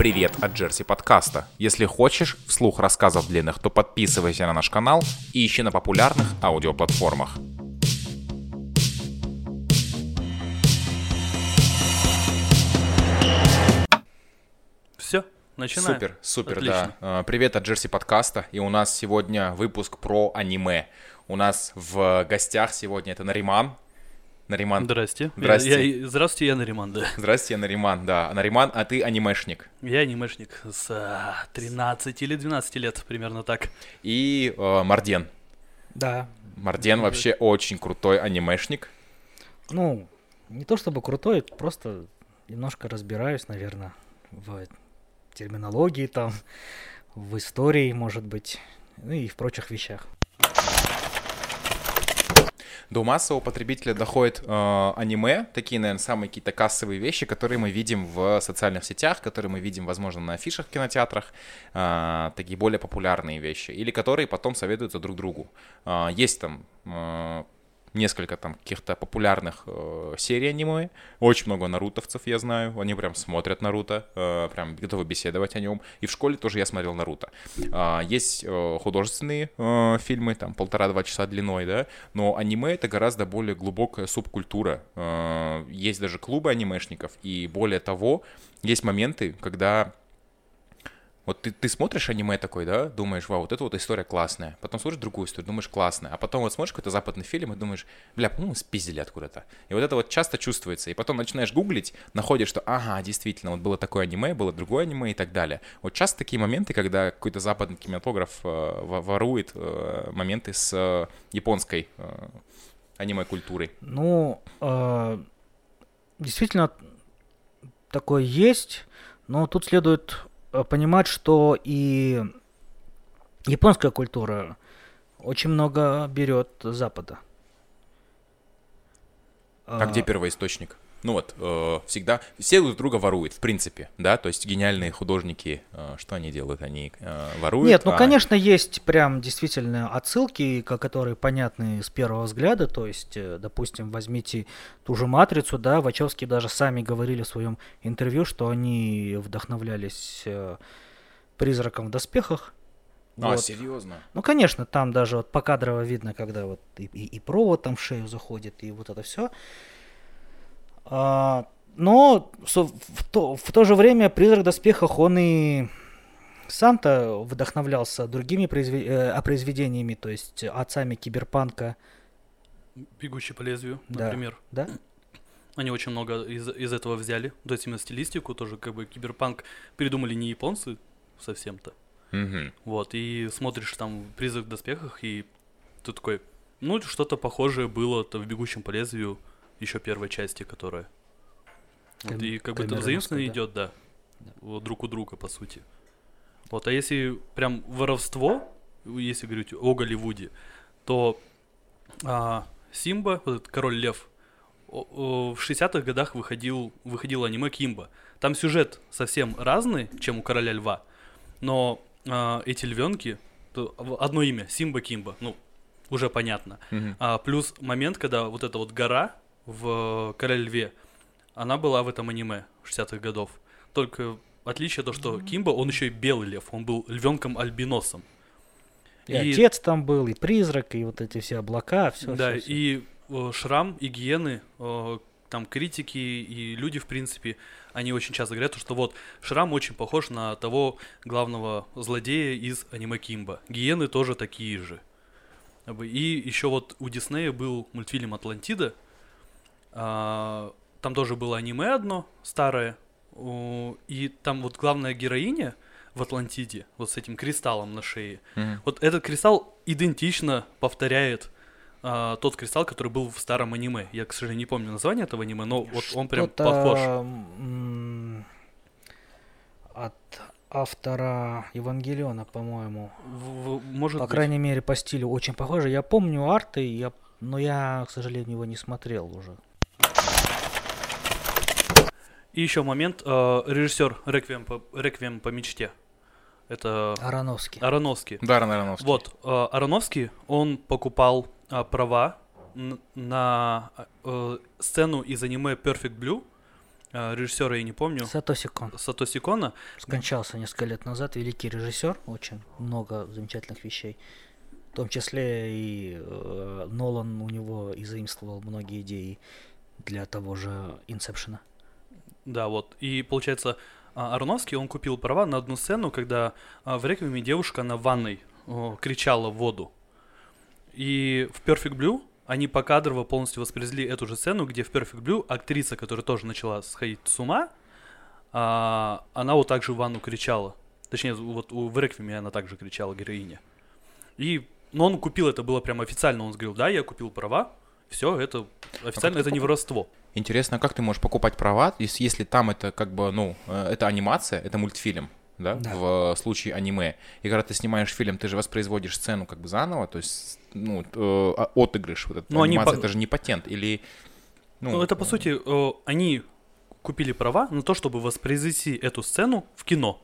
Привет от Джерси подкаста. Если хочешь вслух рассказов длинных, то подписывайся на наш канал и ищи на популярных аудиоплатформах. Все, начинаем. Супер, супер, Отлично. да. Привет от Джерси подкаста. И у нас сегодня выпуск про аниме. У нас в гостях сегодня это Нариман. Нариман. Здрасте. Здрасте. Я, я- здравствуйте, я Нариман, да. Здрасте, я Нариман, да. Нариман, а ты анимешник. Я анимешник с а, 13 или 12 лет, примерно так. И э, Марден. Да. Марден вообще очень крутой анимешник. Ну, не то чтобы крутой, просто немножко разбираюсь, наверное, в терминологии там, в истории, может быть, ну и в прочих вещах. До массового потребителя доходит э, аниме, такие, наверное, самые какие-то кассовые вещи, которые мы видим в социальных сетях, которые мы видим, возможно, на афишах в кинотеатрах, э, такие более популярные вещи, или которые потом советуются друг другу. Э, есть там э, несколько там каких-то популярных э, серий аниме, очень много нарутовцев, я знаю, они прям смотрят Наруто, э, прям готовы беседовать о нем, и в школе тоже я смотрел Наруто. А, Есть э, художественные э, фильмы, там полтора-два часа длиной, да, но аниме это гораздо более глубокая субкультура. Э, Есть даже клубы анимешников, и более того, есть моменты, когда вот ты, ты смотришь аниме такой, да, думаешь, вау, вот эта вот история классная. Потом смотришь другую историю, думаешь, классная. А потом вот смотришь какой-то западный фильм и думаешь, бля, по-моему, спиздили откуда-то. И вот это вот часто чувствуется. И потом начинаешь гуглить, находишь, что, ага, действительно, вот было такое аниме, было другое аниме и так далее. Вот часто такие моменты, когда какой-то западный кинематограф э, во- ворует э, моменты с э, японской э, аниме-культурой. Ну, э, действительно, такое есть, но тут следует понимать, что и японская культура очень много берет Запада. А где первоисточник? Ну вот, э, всегда, все друг друга воруют, в принципе, да, то есть гениальные художники, э, что они делают? Они э, воруют? Нет, ну, а- конечно, есть прям действительно отсылки, ко- которые понятны с первого взгляда. То есть, э, допустим, возьмите ту же «Матрицу», да, Вачовски даже сами говорили в своем интервью, что они вдохновлялись э, «Призраком в доспехах». А, Вот. серьезно? Ну, конечно, там даже вот покадрово видно, когда вот и, и- и провод там в шею заходит, и вот это все. Но со- в, то, в то же время призрак в доспехах, он и сам-то вдохновлялся другими произве- э, а, произведениями, то есть отцами киберпанка, Бегущий по лезвию, Да. например. да? Они очень много из, из этого взяли. То есть именно стилистику тоже, как бы, киберпанк придумали не японцы совсем-то. Мгм. Вот, и смотришь там «Призрак в доспехах», и ты такой, ну, что-то похожее было в «Бегущем по лезвию» еще первой части, которая. Вот, Кам- и как бы это камера взаимственно носка, да. идет, да. Вот друг у друга, по сути. Вот, а если прям воровство, если говорить о Голливуде, то а, Симба, вот этот король лев, в 60-х годах выходил, выходило аниме Кимба. Там сюжет совсем разный, чем у короля льва, но а, эти львенки, одно имя, Симба Кимба, ну, уже понятно. Мгм. А, плюс момент, когда вот эта вот гора в Короле Льве, она была в этом аниме 60-х годов. Только отличие то, что Кимба, он еще и белый лев, он был львенком-альбиносом. И, отец там был, и призрак, и вот эти все облака, все. да, и э, Шрам, и Гиены, э, там критики и люди, в принципе, они очень часто говорят, что вот Шрам очень похож на того главного злодея из аниме Кимба. Гиены тоже такие же. И еще вот у Диснея был мультфильм Атлантида. А, Там тоже было аниме одно, старое. И там вот главная героиня в Атлантиде, вот с этим кристаллом на шее, Мгм. вот этот кристалл идентично повторяет а, тот кристалл, который был в старом аниме. Я, к сожалению, не помню название этого аниме, но вот он прям похож. От автора Евангелиона, по-моему. В- может По быть. крайней мере, по стилю очень похоже. Я помню арты, я... но я, к сожалению, его не смотрел уже. И еще момент. э, режиссер Реквием по, Реквием по мечте. Это Ароновский. Ароновский. Даррен Аронофски. Вот, э, Ароновский, он покупал а, права на э, сцену из аниме Perfect Blue, режиссера я не помню. Сатоси Кон. Сатоси Кона. Скончался несколько лет назад, великий режиссер, очень много замечательных вещей. В том числе и э, Нолан у него и заимствовал многие идеи для того же Инсепшена. Да, вот. И получается, а, Ароновский, он купил права на одну сцену, когда а, в «Реквиеме» девушка на ванной кричала в воду. И в Perfect Blue они покадрово полностью воспроизвели эту же сцену, где в Perfect Blue актриса, которая тоже начала сходить с ума, а, она вот так же в ванну кричала. Точнее, вот в «Реквиеме» она также кричала, героиня. И, но он купил это, было прям официально, он говорил, да, я купил права, все, это официально, как это не воровство. Интересно, как ты можешь покупать права, если, если там это как бы, ну, э, это анимация, это мультфильм, да, Да. в случае аниме. И когда ты снимаешь фильм, ты же воспроизводишь сцену как бы заново, то есть, ну, э, а- отыгрыш, вот эта Ну, они анимация, по- это же не патент, или... Ну, это по э, сути, э, они купили права на то, чтобы воспроизвести эту сцену в кино.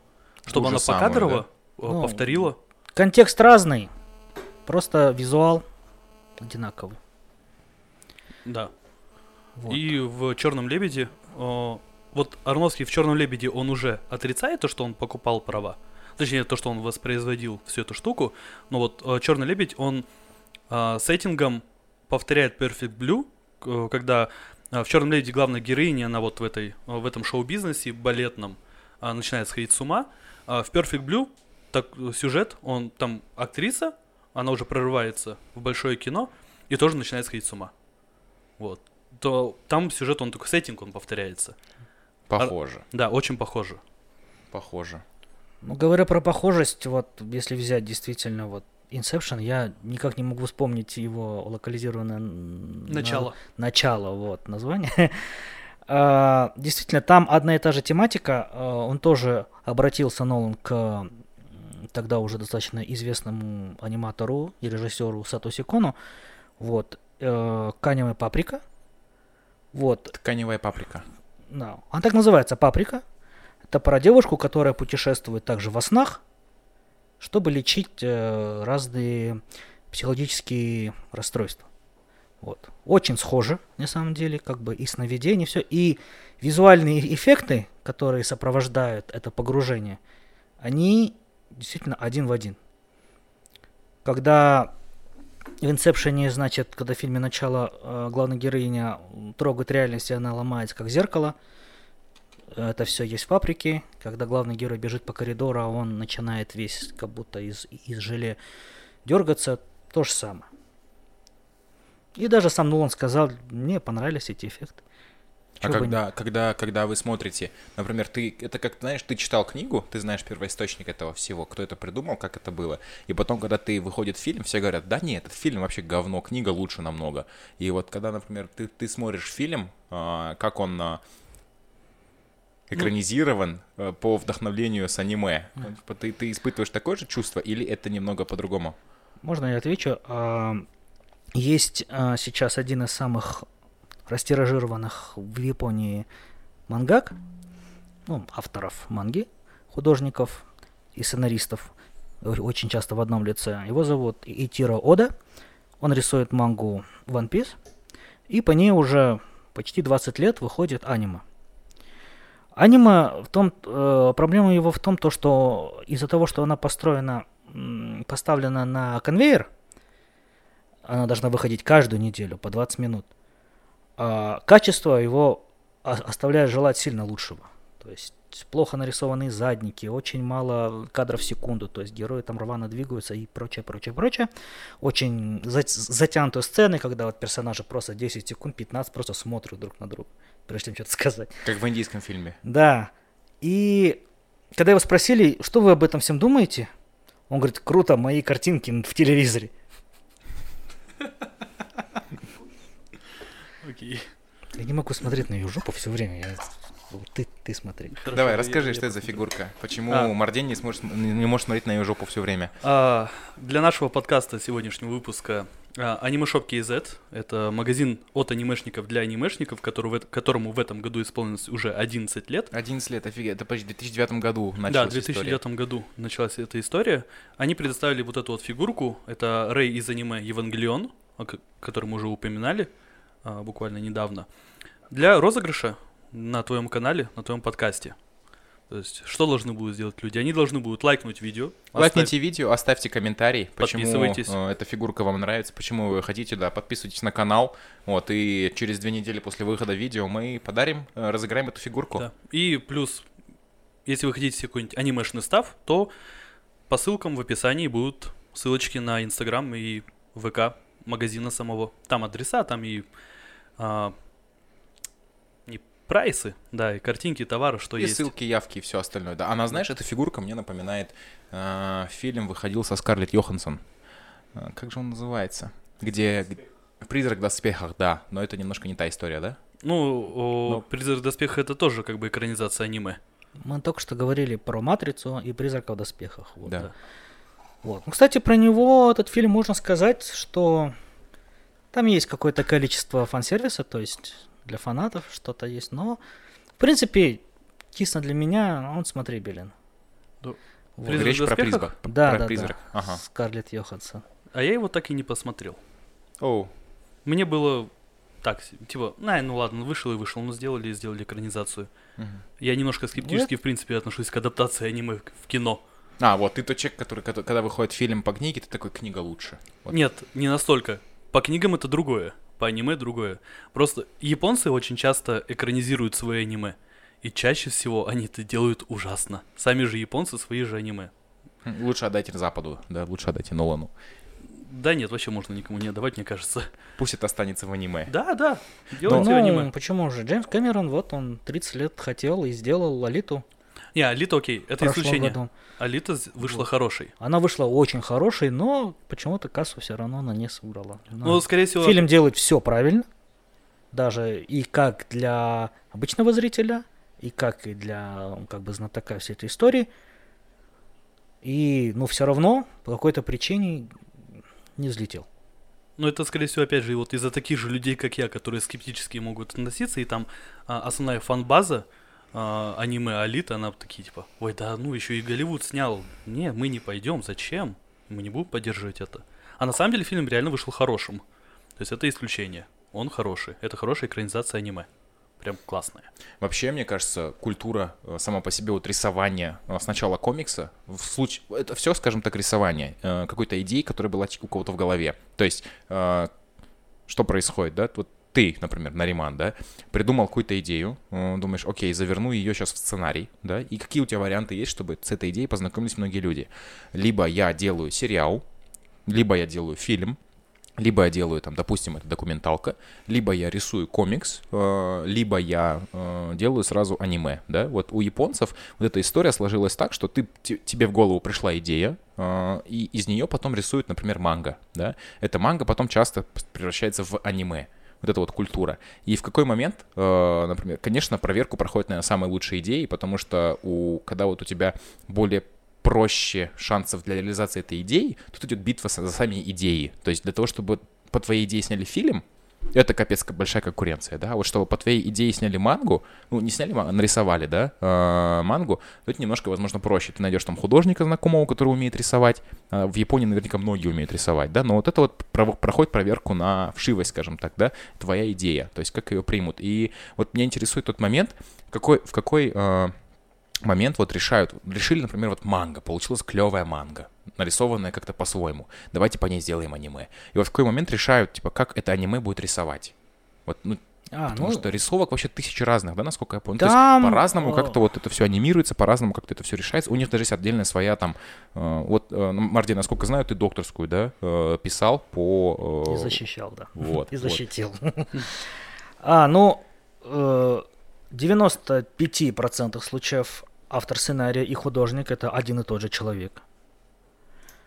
Чтобы она самую, покадрово э, Ну, повторила. Контекст разный, просто визуал одинаковый. Да. Вот. И в Черном лебеде. э, вот Арновский в Черном лебеде он уже отрицает то, что он покупал права. Точнее, то, что он воспроизводил всю эту штуку. Но вот Черный лебедь, он э, сеттингом повторяет Perfect Blue, к- когда э, в Черном лебеде главная героиня, она вот в, этой, э, в этом шоу-бизнесе балетном начинает сходить с ума. А в Perfect Blue так, э, сюжет, он там актриса, она уже прорывается в большое кино и тоже начинает сходить с ума. Вот. То там сюжет, он такой сеттинг, он повторяется. Похоже, Да, очень похоже. похоже. Ну, говоря про похожесть, вот если взять действительно вот Inception, я никак не могу вспомнить его локализированное Начало. на- начало, вот название. А, Действительно, там одна и та же тематика. а, Он тоже обратился Нолан к тогда уже достаточно известному аниматору и режиссеру Сатоси Кону. Вот. э, К аниме Паприка. Вот. Тканевая паприка. Да. Она так называется «Паприка». Это про девушку, которая путешествует также во снах, чтобы лечить э, разные психологические расстройства. Вот. Очень схоже, на самом деле, как бы и сновидение, все. И визуальные эффекты, которые сопровождают это погружение, они действительно один в один. Когда в «Инсепшене», значит, когда в фильме «Начало» э, главная героиня трогает реальность, и она ломается, как зеркало, это все есть в паприке. Когда главный герой бежит по коридору, а он начинает весь как будто из, из желе дергаться, то же самое. И даже сам Нолан сказал, мне понравились эти эффекты. А когда, когда, когда вы смотрите, например, ты, это как, знаешь, ты читал книгу, ты знаешь первоисточник этого всего, кто это придумал, как это было, и потом, когда ты выходит фильм, все говорят, да нет, этот фильм вообще говно, книга лучше намного. И вот когда, например, ты, ты смотришь фильм, а, как он а, экранизирован а, по вдохновлению с аниме, ну, типа, ты, ты испытываешь такое же чувство, или это немного по-другому? Можно я отвечу? А, Есть сейчас один из самых растиражированных в Японии мангак, ну, авторов манги, художников и сценаристов, о- очень часто в одном лице. Его зовут Итиро Ода. Он рисует мангу One Piece, и по ней уже почти 20 лет выходит аниме. Аниме в том, э, проблема его в том, то, что из-за того, что она построена, поставлена на конвейер, она должна выходить каждую неделю по 20 минут, а качество его оставляет желать сильно лучшего. То есть плохо нарисованные задники, очень мало кадров в секунду, то есть герои там рвано двигаются и прочее, прочее, прочее. Очень зат- затянутые сцены, когда вот персонажи просто 10 секунд, 15 просто смотрят друг на друга, прежде чем что-то сказать. Как в индийском фильме. Да. И когда его спросили, что вы об этом всем думаете, он говорит, круто, мои картинки в телевизоре. Окей. Я не могу смотреть на ее жопу все время. Я... Вот Ты, ты смотри. Хорошо, Давай, я- расскажи, я что это за фигурка? Почему А. Марден не, сможет, не может смотреть на ее жопу все время? А, для нашего подкаста сегодняшнего выпуска а, анимешоп KZ — это магазин от анимешников для анимешников, который которому в этом году исполнилось уже 11 лет. 11 лет, офигеть, это почти в 2009 году началась Да, в история. 2009 году началась эта история. Они предоставили вот эту вот фигурку. Это Рэй из аниме Евангелион, о ко- который мы уже упоминали а, буквально недавно. Для розыгрыша на твоем канале, на твоем подкасте. То есть, что должны будут сделать люди? Они должны будут лайкнуть видео. Лайкните видео, оставьте комментарий, почему э, эта фигурка вам нравится, почему вы хотите, да, подписывайтесь на канал, вот, и через две недели после выхода видео мы подарим, э, разыграем эту фигурку. Да. И плюс, если вы хотите себе какой-нибудь анимешный став, то по ссылкам в описании будут ссылочки на Инстаграм и ВК магазина самого. Там адреса, там и а, не прайсы, да, и картинки товара, что и есть. ссылки, явки и все остальное, да. Она, знаешь, эта фигурка мне напоминает, э, фильм выходил со Скарлетт Йоханссон. Э, как же он называется? Где... Призрак в доспехах, да, но это немножко не та история, да? Ну, о, Ну. «Призрак доспеха» это тоже как бы экранизация аниме. Мы только что говорили про «Матрицу» и «Призрака в доспехах». Вот, Да. да. Вот. Ну, кстати, про него этот фильм можно сказать, что там есть какое-то количество фан-сервиса, то есть для фанатов что-то есть, но, в принципе, чисто для меня он смотрибелен. Да. Вот. «Призрак Речь про доспехах»? призрак. Да, про да, призрак. да. Ага. Скарлетт Йоханссон. А я его так и не посмотрел. Оу, Мне было так, типа, на, ну ладно, вышел и вышел, ну сделали и сделали экранизацию. Мгм. Я немножко скептически, в принципе, отношусь к адаптации аниме в кино. А, вот ты тот человек, который, когда когда выходит фильм по книге, ты такой, книга лучше. Вот. Нет, не настолько. По книгам это другое, по аниме другое. Просто японцы очень часто экранизируют свои аниме. И чаще всего они это делают ужасно. Сами же японцы свои же аниме. Хм, Лучше отдайте Западу, да, лучше отдайте Нолану. Да нет, вообще можно никому не отдавать, мне кажется. Пусть это останется в аниме. Да, да, Ну, делайте аниме. почему же? Джеймс Кэмерон, вот он 30 лет хотел и сделал Лолиту Не, Алита окей, это исключение. году. Алита вышла Вот. хорошей. Она вышла очень хорошей, но почему-то кассу все равно она не собрала. Ну, Но скорее всего, Фильм делает все правильно, даже и как для обычного зрителя, и как и для как бы знатока всей этой истории. И, ну, все равно по какой-то причине не взлетел. Ну, это, скорее всего, опять же, вот из-за таких же людей, как я, которые скептически могут относиться, и там а, основная фан-база а, аниме Алита, она такие, типа, ой, да, ну, еще и Голливуд снял. Не, мы не пойдем, зачем? Мы не будем поддерживать это. А на самом деле фильм реально вышел хорошим. То есть это исключение. Он хороший. Это хорошая экранизация аниме. Прям классная. Вообще, мне кажется, культура э, сама по себе, вот рисование э, сначала комикса, в случае, это все, скажем так, рисование э, какой-то идеи, которая была у кого-то в голове. То есть, что происходит, да? Вот ты, например, Нариман, да, придумал какую-то идею, э, думаешь, окей, заверну ее сейчас в сценарий, да, и какие у тебя варианты есть, чтобы с этой идеей познакомились многие люди? Либо я делаю сериал, либо я делаю фильм, либо я делаю, там, допустим, это документалка, либо я рисую комикс, э, либо я э, делаю сразу аниме, да. Вот у японцев вот эта история сложилась так, что ты, те- тебе в голову пришла идея, и из нее потом рисуют, например, манга, да. Эта манга потом часто превращается в аниме. Вот эта вот культура. И в какой момент, э, например, конечно, проверку проходят, наверное, самые лучшие идеи, потому что у, когда вот у тебя более проще шансов для реализации этой идеи, тут идет битва за сами идеи. То есть для того, чтобы по твоей идее сняли фильм, это капец как большая конкуренция, да. Вот чтобы по твоей идее сняли мангу, ну не сняли, а нарисовали, да, э, мангу, то это немножко, возможно, проще. Ты найдешь там художника знакомого, который умеет рисовать. А В Японии наверняка многие умеют рисовать, да. Но вот это вот про- проходит проверку на вшивость, скажем так, да, твоя идея, то есть как ее примут. И вот меня интересует тот момент, какой, в какой э, момент вот решают, решили, например, вот манга, получилась клевая манга, нарисованная как-то по-своему, давайте по ней сделаем аниме. И вот в какой момент решают, типа, как это аниме будет рисовать. Вот, ну, А, потому ну, что рисовок вообще тысячи разных, да, насколько я понял. То Там, есть по-разному как-то вот это все анимируется, по-разному как-то это все решается. У них даже есть отдельная своя там, э, вот, э, Марди, насколько знаю, ты докторскую, да, э, писал по... э, и защищал, да. Вот, И вот. защитил. А, ну, э, 95% случаев автор сценария и художник это один и тот же человек,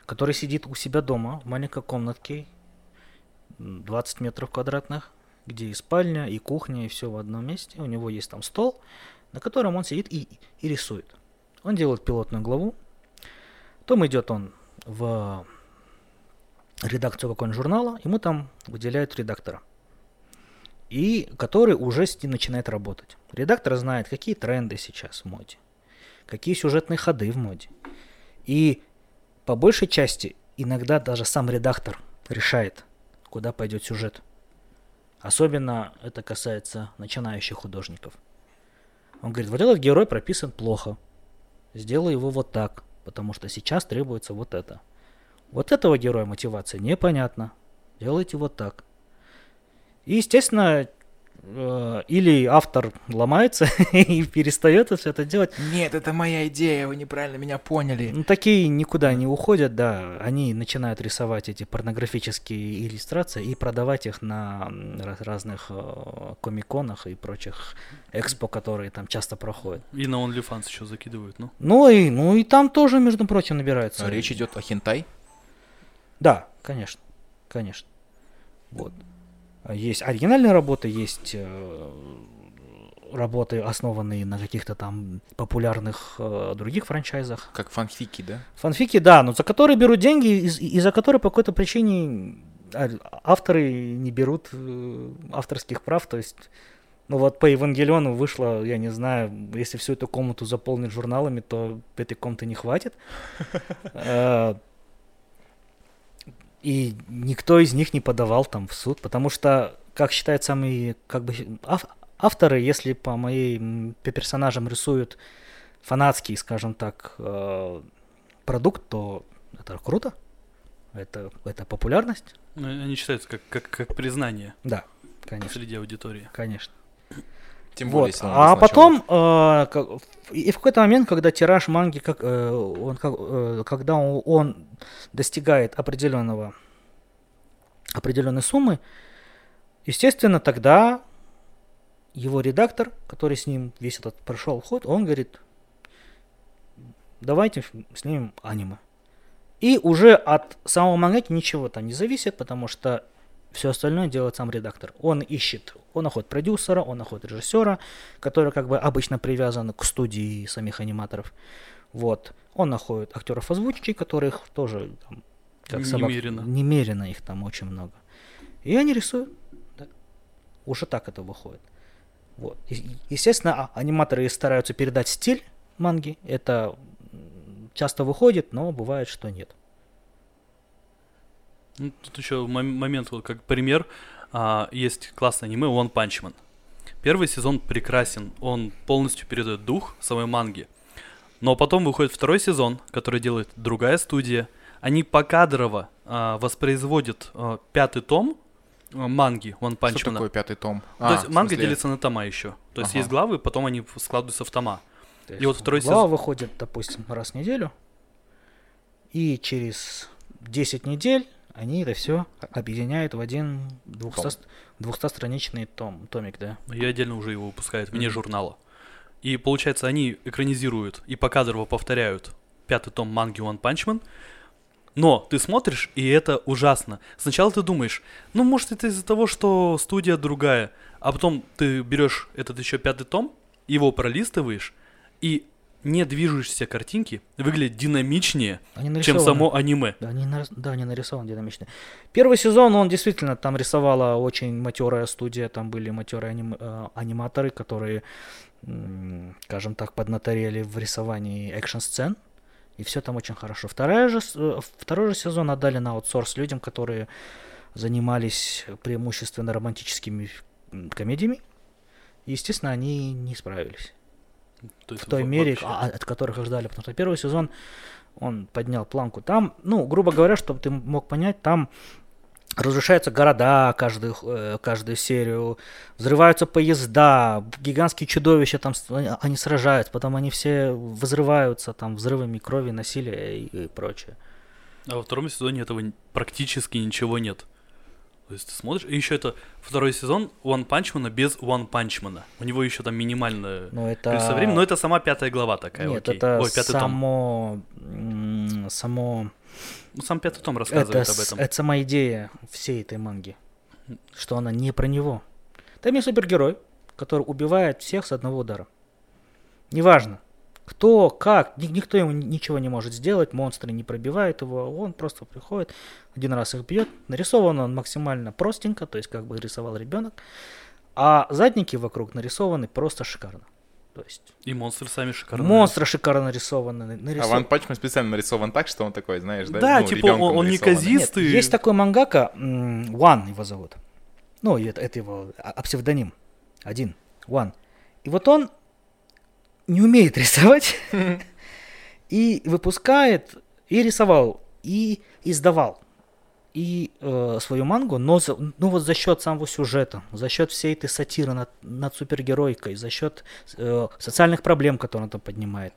который сидит у себя дома в маленькой комнатке, м, 20 метров квадратных, где и спальня, и кухня, и все в одном месте. У него есть там стол, на котором он сидит и, и рисует. Он делает пилотную главу, потом идет он в редакцию какого-нибудь журнала, ему там выделяют редактора. И который уже с ним начинает работать. Редактор знает, какие тренды сейчас в моде, какие сюжетные ходы в моде. И по большей части иногда даже сам редактор решает, куда пойдет сюжет. Особенно это касается начинающих художников. Он говорит, вот этот герой прописан плохо. Сделай его вот так, потому что сейчас требуется вот это. Вот этого героя мотивация непонятна. Делайте вот так. И, естественно, или автор ломается и перестает все это делать. Нет, это моя идея, вы неправильно меня поняли. Ну, такие никуда не уходят, да. Они начинают рисовать эти порнографические иллюстрации и продавать их на разных э, комиконах и прочих экспо, которые там часто проходят. И на OnlyFans еще закидывают, ну. Ну и, ну и там тоже, между прочим, набирается. А Речь идет о хентай. Да, конечно, конечно. Вот. Есть оригинальные работы, есть э, работы, основанные на каких-то там популярных э, других франчайзах. Как фанфики, да? Фанфики, да, но за которые берут деньги, и за которые по какой-то причине а, авторы не берут э, авторских прав, то есть ну вот по Евангелиону вышло, я не знаю, если всю эту комнату заполнить журналами, то этой комнаты не хватит. И никто из них не подавал там в суд, потому что, как считают самые как бы ав- авторы, если по моей м, по персонажам рисуют фанатский, скажем так, э, продукт, то это круто. Это, это популярность. Ну, Они считаются как, как, как признание Да, конечно, среди аудитории. конечно. Тем более, Вот. если А потом, э, как- и в какой-то момент, когда тираж манги, как, э, он, как, э, когда он, он достигает определенного, определенной суммы, естественно, тогда его редактор, который с ним весь этот прошел ход, он говорит, давайте снимем аниме. И уже от самого мангаки ничего там не зависит, потому что все остальное делает сам редактор. Он ищет, он находит продюсера, он находит режиссера, который как бы обычно привязан к студии самих аниматоров. Вот. Он находит актеров озвучки, которых тоже там, как собак- Немерено. немерено их там очень много. И они рисуют. да. Уже так это выходит. Вот. И- Естественно, а- аниматоры стараются передать стиль манги. Это часто выходит, но бывает, что нет. Ну, тут еще мом- момент, вот как пример, а, есть классное аниме One Punch Man. Первый сезон прекрасен, он полностью передает дух самой манги. Но потом выходит второй сезон, который делает другая студия. Они покадрово а, воспроизводят а, пятый том а, манги One Punch Что Man. такое пятый том? То А, есть в манга смысле, делится на тома еще. То есть Ага. есть главы, потом они складываются в тома. То И вот второй глава сезон- выходит, допустим, раз в неделю, и через 10 недель они это все объединяют в один 200, 200-страничный том, томик, да. И отдельно уже его выпускают вне журнала. И получается, они экранизируют и покадрово повторяют пятый том манги One Punch Man. Но ты смотришь, и это ужасно. Сначала ты думаешь, ну, может, это из-за того, что студия другая. А потом ты берешь этот еще пятый том, его пролистываешь, и не движущиеся картинки выглядят динамичнее, чем само аниме. Да, они, нар- да, они нарисованы динамично. Первый сезон, он действительно там рисовала очень матерая студия, там были матерые аним- э, аниматоры, которые, скажем так, поднаторели в рисовании экшн-сцен. И все там очень хорошо. Вторая же, э, второй же сезон отдали на аутсорс людям, которые занимались преимущественно романтическими комедиями. И, естественно, они не справились То есть в той мере, а- от которых их ждали. Потому что первый сезон он поднял планку. Там, ну, грубо говоря, чтобы ты мог понять, там разрушаются города каждую, э, каждую серию, взрываются поезда, гигантские чудовища там, они- сражаются, потом они все взрываются там взрывами крови, насилия и, и прочее. А во втором сезоне этого практически ничего нет. То есть ты смотришь, и еще это второй сезон One Punch Man без One Punch Man. У него еще там минимальное Но это... количество времени, но это сама пятая глава такая. Нет, окей. это Ой, пятый том. само... м, само Ну, сам пятый том это, рассказывает об с- этом. это сама идея всей этой манги. Что она не про него. Там есть супергерой, который убивает всех с одного удара. Неважно, кто, как, ни- никто ему ничего не может сделать, монстры не пробивают его, он просто приходит, один раз их бьет. Нарисован он максимально простенько, то есть как бы рисовал ребенок. А задники вокруг нарисованы просто шикарно. То есть И монстры сами шикарные. монстры шикарно нарисованы. А нарисованы. One Punch Man специально нарисован так, что он такой, знаешь, да? Да, ну, типа он- он нарисован. неказист. Нет, есть такой мангака, Ван его зовут. Ну, это, это его а, а, псевдоним. Один. Ван. И вот он не умеет рисовать и выпускает, и рисовал, и издавал и э, свою мангу, но за, ну вот за счет самого сюжета, за счет всей этой сатиры над, над супергеройкой, за счет э, социальных проблем, которые он там поднимает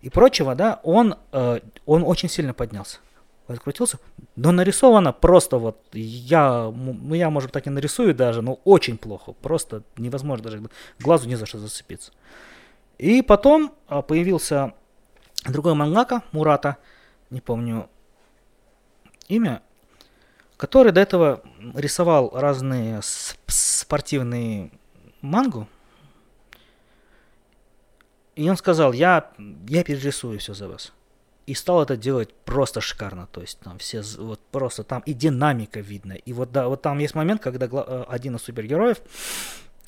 и прочего, да, он, э, он очень сильно поднялся. Открутился, но нарисовано просто вот, я, ну я, может, так и нарисую даже, но очень плохо, просто невозможно даже глазу не за что зацепиться. И потом э, появился другой мангака, Мурата, не помню имя, который до этого рисовал разные спортивные мангу. И он сказал, я, я перерисую все за вас. И стал это делать просто шикарно. То есть там все, вот просто там и динамика видно. И вот, да, вот там есть момент, когда э, один из супергероев,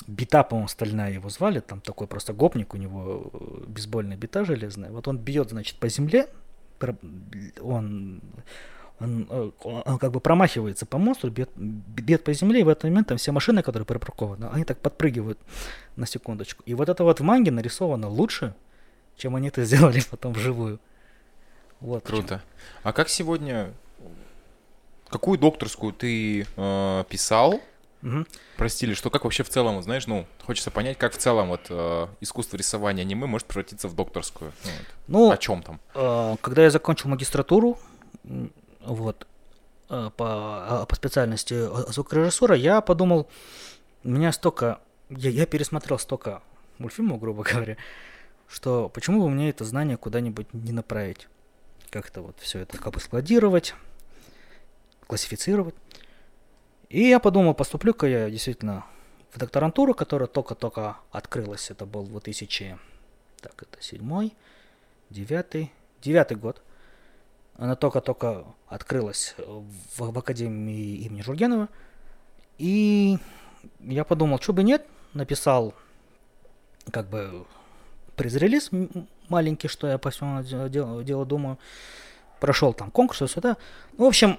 бита, по-моему, стальная его звали, там такой просто гопник, у него э, бейсбольная бита железная. Вот он бьет, значит, по земле, он он, э, он как бы промахивается по монстру, бьет, бьет по земле, и в этот момент там все машины, которые припаркованы, они так подпрыгивают на секундочку. И вот это вот в манге нарисовано лучше, чем они это сделали потом вживую. Вот Круто. А как сегодня, какую докторскую ты э, писал? Угу. Простили, что как вообще в целом, знаешь, ну, хочется понять, как в целом вот э, искусство рисования аниме может превратиться в докторскую. Ну, вот. ну о чем там? Э, когда я закончил магистратуру, вот, э, по, а, по специальности э, звукорежиссура, я подумал, у меня столько, я, я пересмотрел столько мультфильмов, грубо говоря, что почему бы мне это знание куда-нибудь не направить? Как-то вот все это как бы складировать, классифицировать. И я подумал, поступлю-ка я действительно в докторантуру, которая только-только открылась. Это был 2000, так, это седьмой, девятый, девятый год. Она только-только открылась в, в Академии имени Жургенова. И я подумал, что бы нет, написал как бы пресс-релиз маленький, что я по всему делу, делу думаю. Прошел там конкурс, все это. Ну, в общем,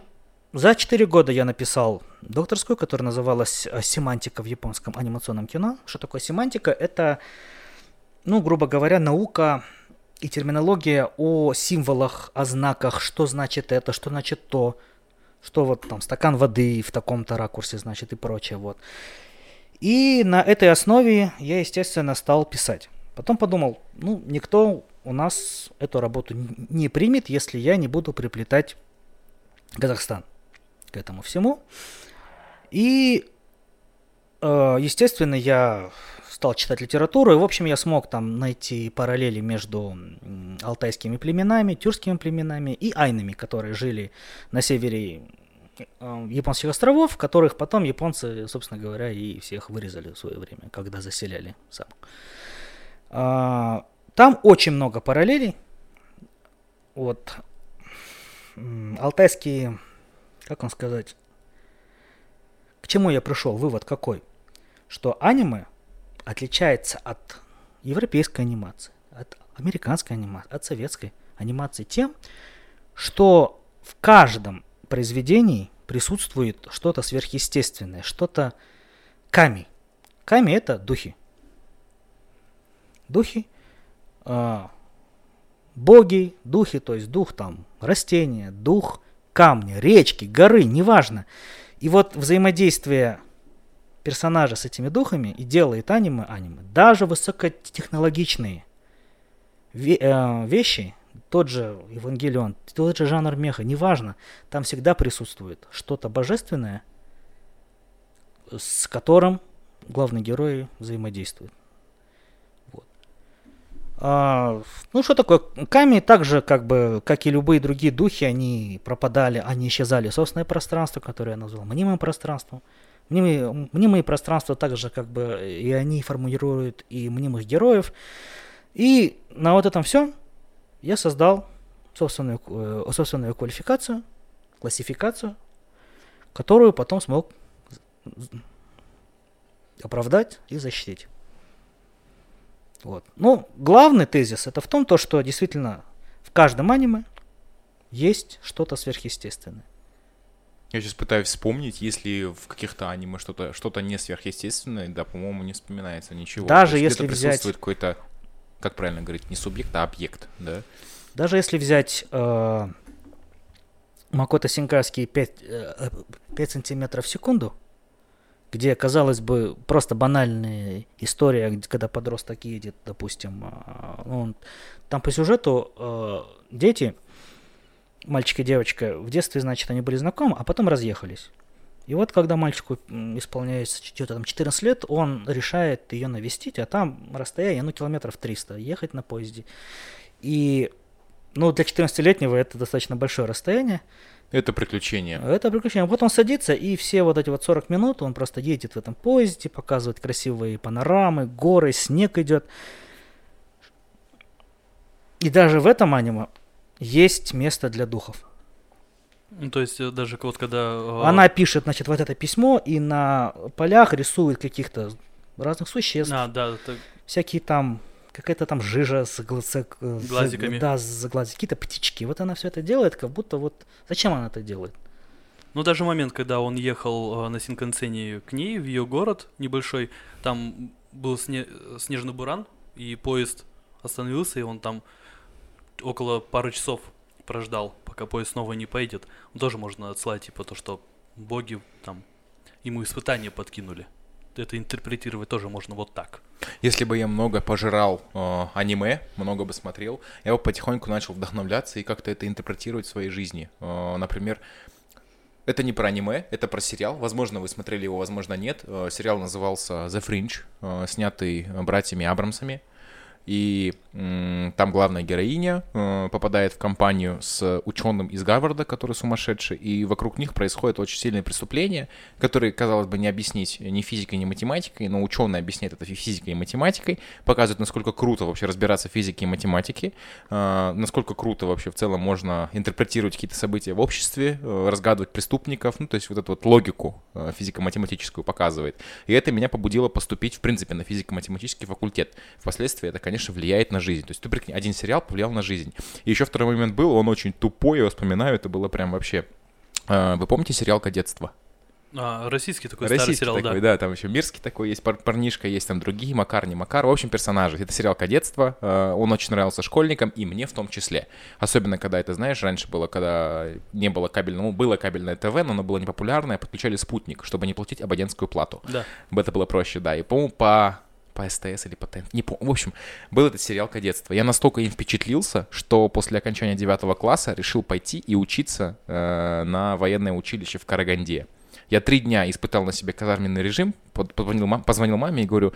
за 4 года я написал докторскую, которая называлась «Семантика в японском анимационном кино». Что такое семантика? Это, ну, грубо говоря, наука и терминология о символах, о знаках, что значит это, что значит то, что вот там стакан воды в таком-то ракурсе значит и прочее вот. И на этой основе я, естественно, стал писать. Потом подумал, ну, никто у нас эту работу не примет, если я не буду приплетать Казахстан к этому всему. И, э, естественно, я стал читать литературу, и, в общем, я смог там найти параллели между алтайскими племенами, тюркскими племенами и айнами, которые жили на севере э, японских островов, которых потом японцы, собственно говоря, и всех вырезали в свое время, когда заселяли сам. А, там очень много параллелей. Вот алтайские, как вам сказать, к чему я пришел? Вывод какой? Что аниме отличается от европейской анимации, от американской анимации, от советской анимации тем, что в каждом произведении присутствует что-то сверхъестественное, что-то ками. Ками это духи. Духи, э, боги, духи, то есть дух там растения, дух камня, речки, горы, неважно. И вот взаимодействие персонажа с этими духами и делает аниме аниме. Даже высокотехнологичные э, вещи, тот же Евангелион, тот же жанр меха, неважно, там всегда присутствует что-то божественное, с которым главный герой взаимодействует. А, ну, что такое? Ками так же, как бы, как и любые другие духи, они пропадали, они исчезали собственное пространство, которое я назвал мнимым пространством. Мнимые, мнимые пространства также как бы и они формулируют и мнимых героев. И на вот этом все я создал собственную, э, собственную квалификацию, классификацию, которую потом смог оправдать и защитить. Вот. Ну, главный тезис это в том, то, что действительно в каждом аниме есть что-то сверхъестественное. Я сейчас пытаюсь вспомнить, если в каких-то аниме что-то что не сверхъестественное, да, по-моему, не вспоминается ничего. Даже если взять... какой-то как правильно говорить, не субъект, а объект, да. Даже если взять э, Макото Синкаски 5, э, 5 сантиметров в секунду, где, казалось бы, просто банальная история, когда подросток едет, допустим, а, он, там по сюжету э, дети, мальчик и девочка, в детстве, значит, они были знакомы, а потом разъехались. И вот, когда мальчику исполняется что-то там 14 лет, он решает ее навестить, а там расстояние, ну, километров 300, ехать на поезде. И, ну, для 14-летнего это достаточно большое расстояние. Это приключение. Это приключение. Вот он садится, и все вот эти вот 40 минут он просто едет в этом поезде, показывает красивые панорамы, горы, снег идет. И даже в этом аниме есть место для духов. Ну, то есть, э, даже вот когда... э, Она пишет, значит, вот это письмо, и на полях рисует каких-то разных существ, А, да, это- всякие там, какая-то там жижа с, э, Глазиками. да, с глаз, какие-то птички. Вот она все это делает, как будто вот... Зачем она это делает? Ну, даже момент, когда он ехал э, на Синкансене к ней, в ее город небольшой, там был сне- снежный буран, и поезд остановился, и он там около пары часов прождал, пока поезд снова не поедет. Он тоже можно отслать, типа, то, что боги там ему испытания подкинули. Это интерпретировать тоже можно вот так. Если бы я много пожирал э, аниме, много бы смотрел, я бы потихоньку начал вдохновляться и как-то это интерпретировать в своей жизни. Э, например, это не про аниме, это про сериал. Возможно, вы смотрели его, возможно, нет. Э, сериал назывался The Fringe, э, снятый братьями Абрамсами. И там главная героиня э, попадает в компанию с ученым из Гарварда, который сумасшедший, и вокруг них происходит очень сильное преступление, которые, казалось бы, не объяснить ни физикой, ни математикой, но ученый объясняет это фи- физикой и математикой, показывает, насколько круто вообще разбираться в физике и математике, э, насколько круто вообще в целом можно интерпретировать какие-то события в обществе, э, разгадывать преступников, ну, то есть вот эту вот логику физико-математическую показывает. И это меня побудило поступить, в принципе, на физико-математический факультет. Впоследствии это, конечно, влияет на жизнь. То есть ты прикинь, один сериал повлиял на жизнь. И еще второй момент был, он очень тупой, я вспоминаю, это было прям вообще... Э, Вы помните сериал «Кадетство»? А, российский такой старый Российский сериал, такой, да. да. там еще Мирский такой есть, пар- парнишка есть, там другие, Макар, не Макар, в общем, персонажи. Это сериал «Кадетство», э, он очень нравился школьникам, и мне в том числе. Особенно, когда это, знаешь, раньше было, когда не было кабельного, ну, было кабельное ТВ, но оно было непопулярное, подключали спутник, чтобы не платить абонентскую плату. Да. Это было проще, да. И, по-моему, по по СТС или по ТНТ, не помню. В общем, был этот сериал «Кадетство». Я настолько им впечатлился, что после окончания девятого класса решил пойти и учиться э, на военное училище в Караганде. Я три дня испытал на себе казарменный режим, позвонил, позвонил маме и говорю,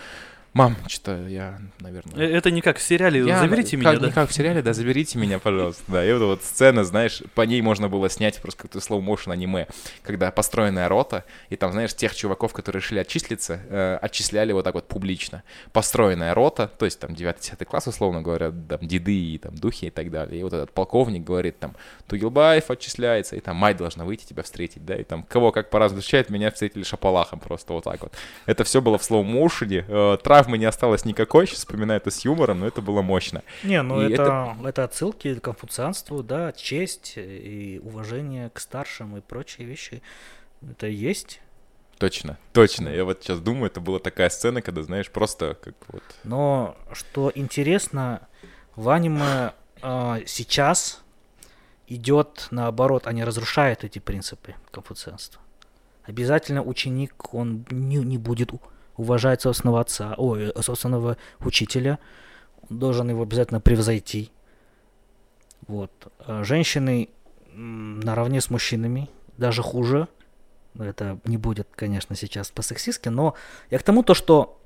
мам, что-то я, наверное... Э, Это не как в сериале Я- «Заберите как, меня», да? не как в сериале, да, заберите меня, пожалуйста. Да, и вот, вот сцена, знаешь, по ней можно было снять просто как-то слоу-моушен аниме, когда построенная рота, и там, знаешь, тех чуваков, которые решили отчислиться, э, отчисляли вот так вот публично. Построенная рота, то есть там 9-10 класс, условно говоря, там деды и там духи и так далее. И вот этот полковник говорит там, Тугилбаев отчисляется, и там мать должна выйти тебя встретить, да, и там кого как по-разному встречает, меня встретили шапалахом просто вот так вот. Это все было в слоу-моушене, э, травмы не осталось никакой, сейчас вспоминаю это с юмором, но это было мощно. Не, ну И это, это... отсылки к конфуцианству, да, честь и уважение к старшим и прочие вещи. Это есть. Точно, точно. Я вот сейчас думаю, это была такая сцена, когда, знаешь, просто как вот... Но что интересно, в аниме а, сейчас идет наоборот, они разрушают эти принципы конфуцианства. Обязательно ученик, он не, не будет у- уважать собственного отца, ой, э, собственного учителя, он должен его обязательно превзойти. Вот. А Женщины наравне с мужчинами, даже хуже. Это не будет, конечно, сейчас по-сексистски, но я к тому, то, что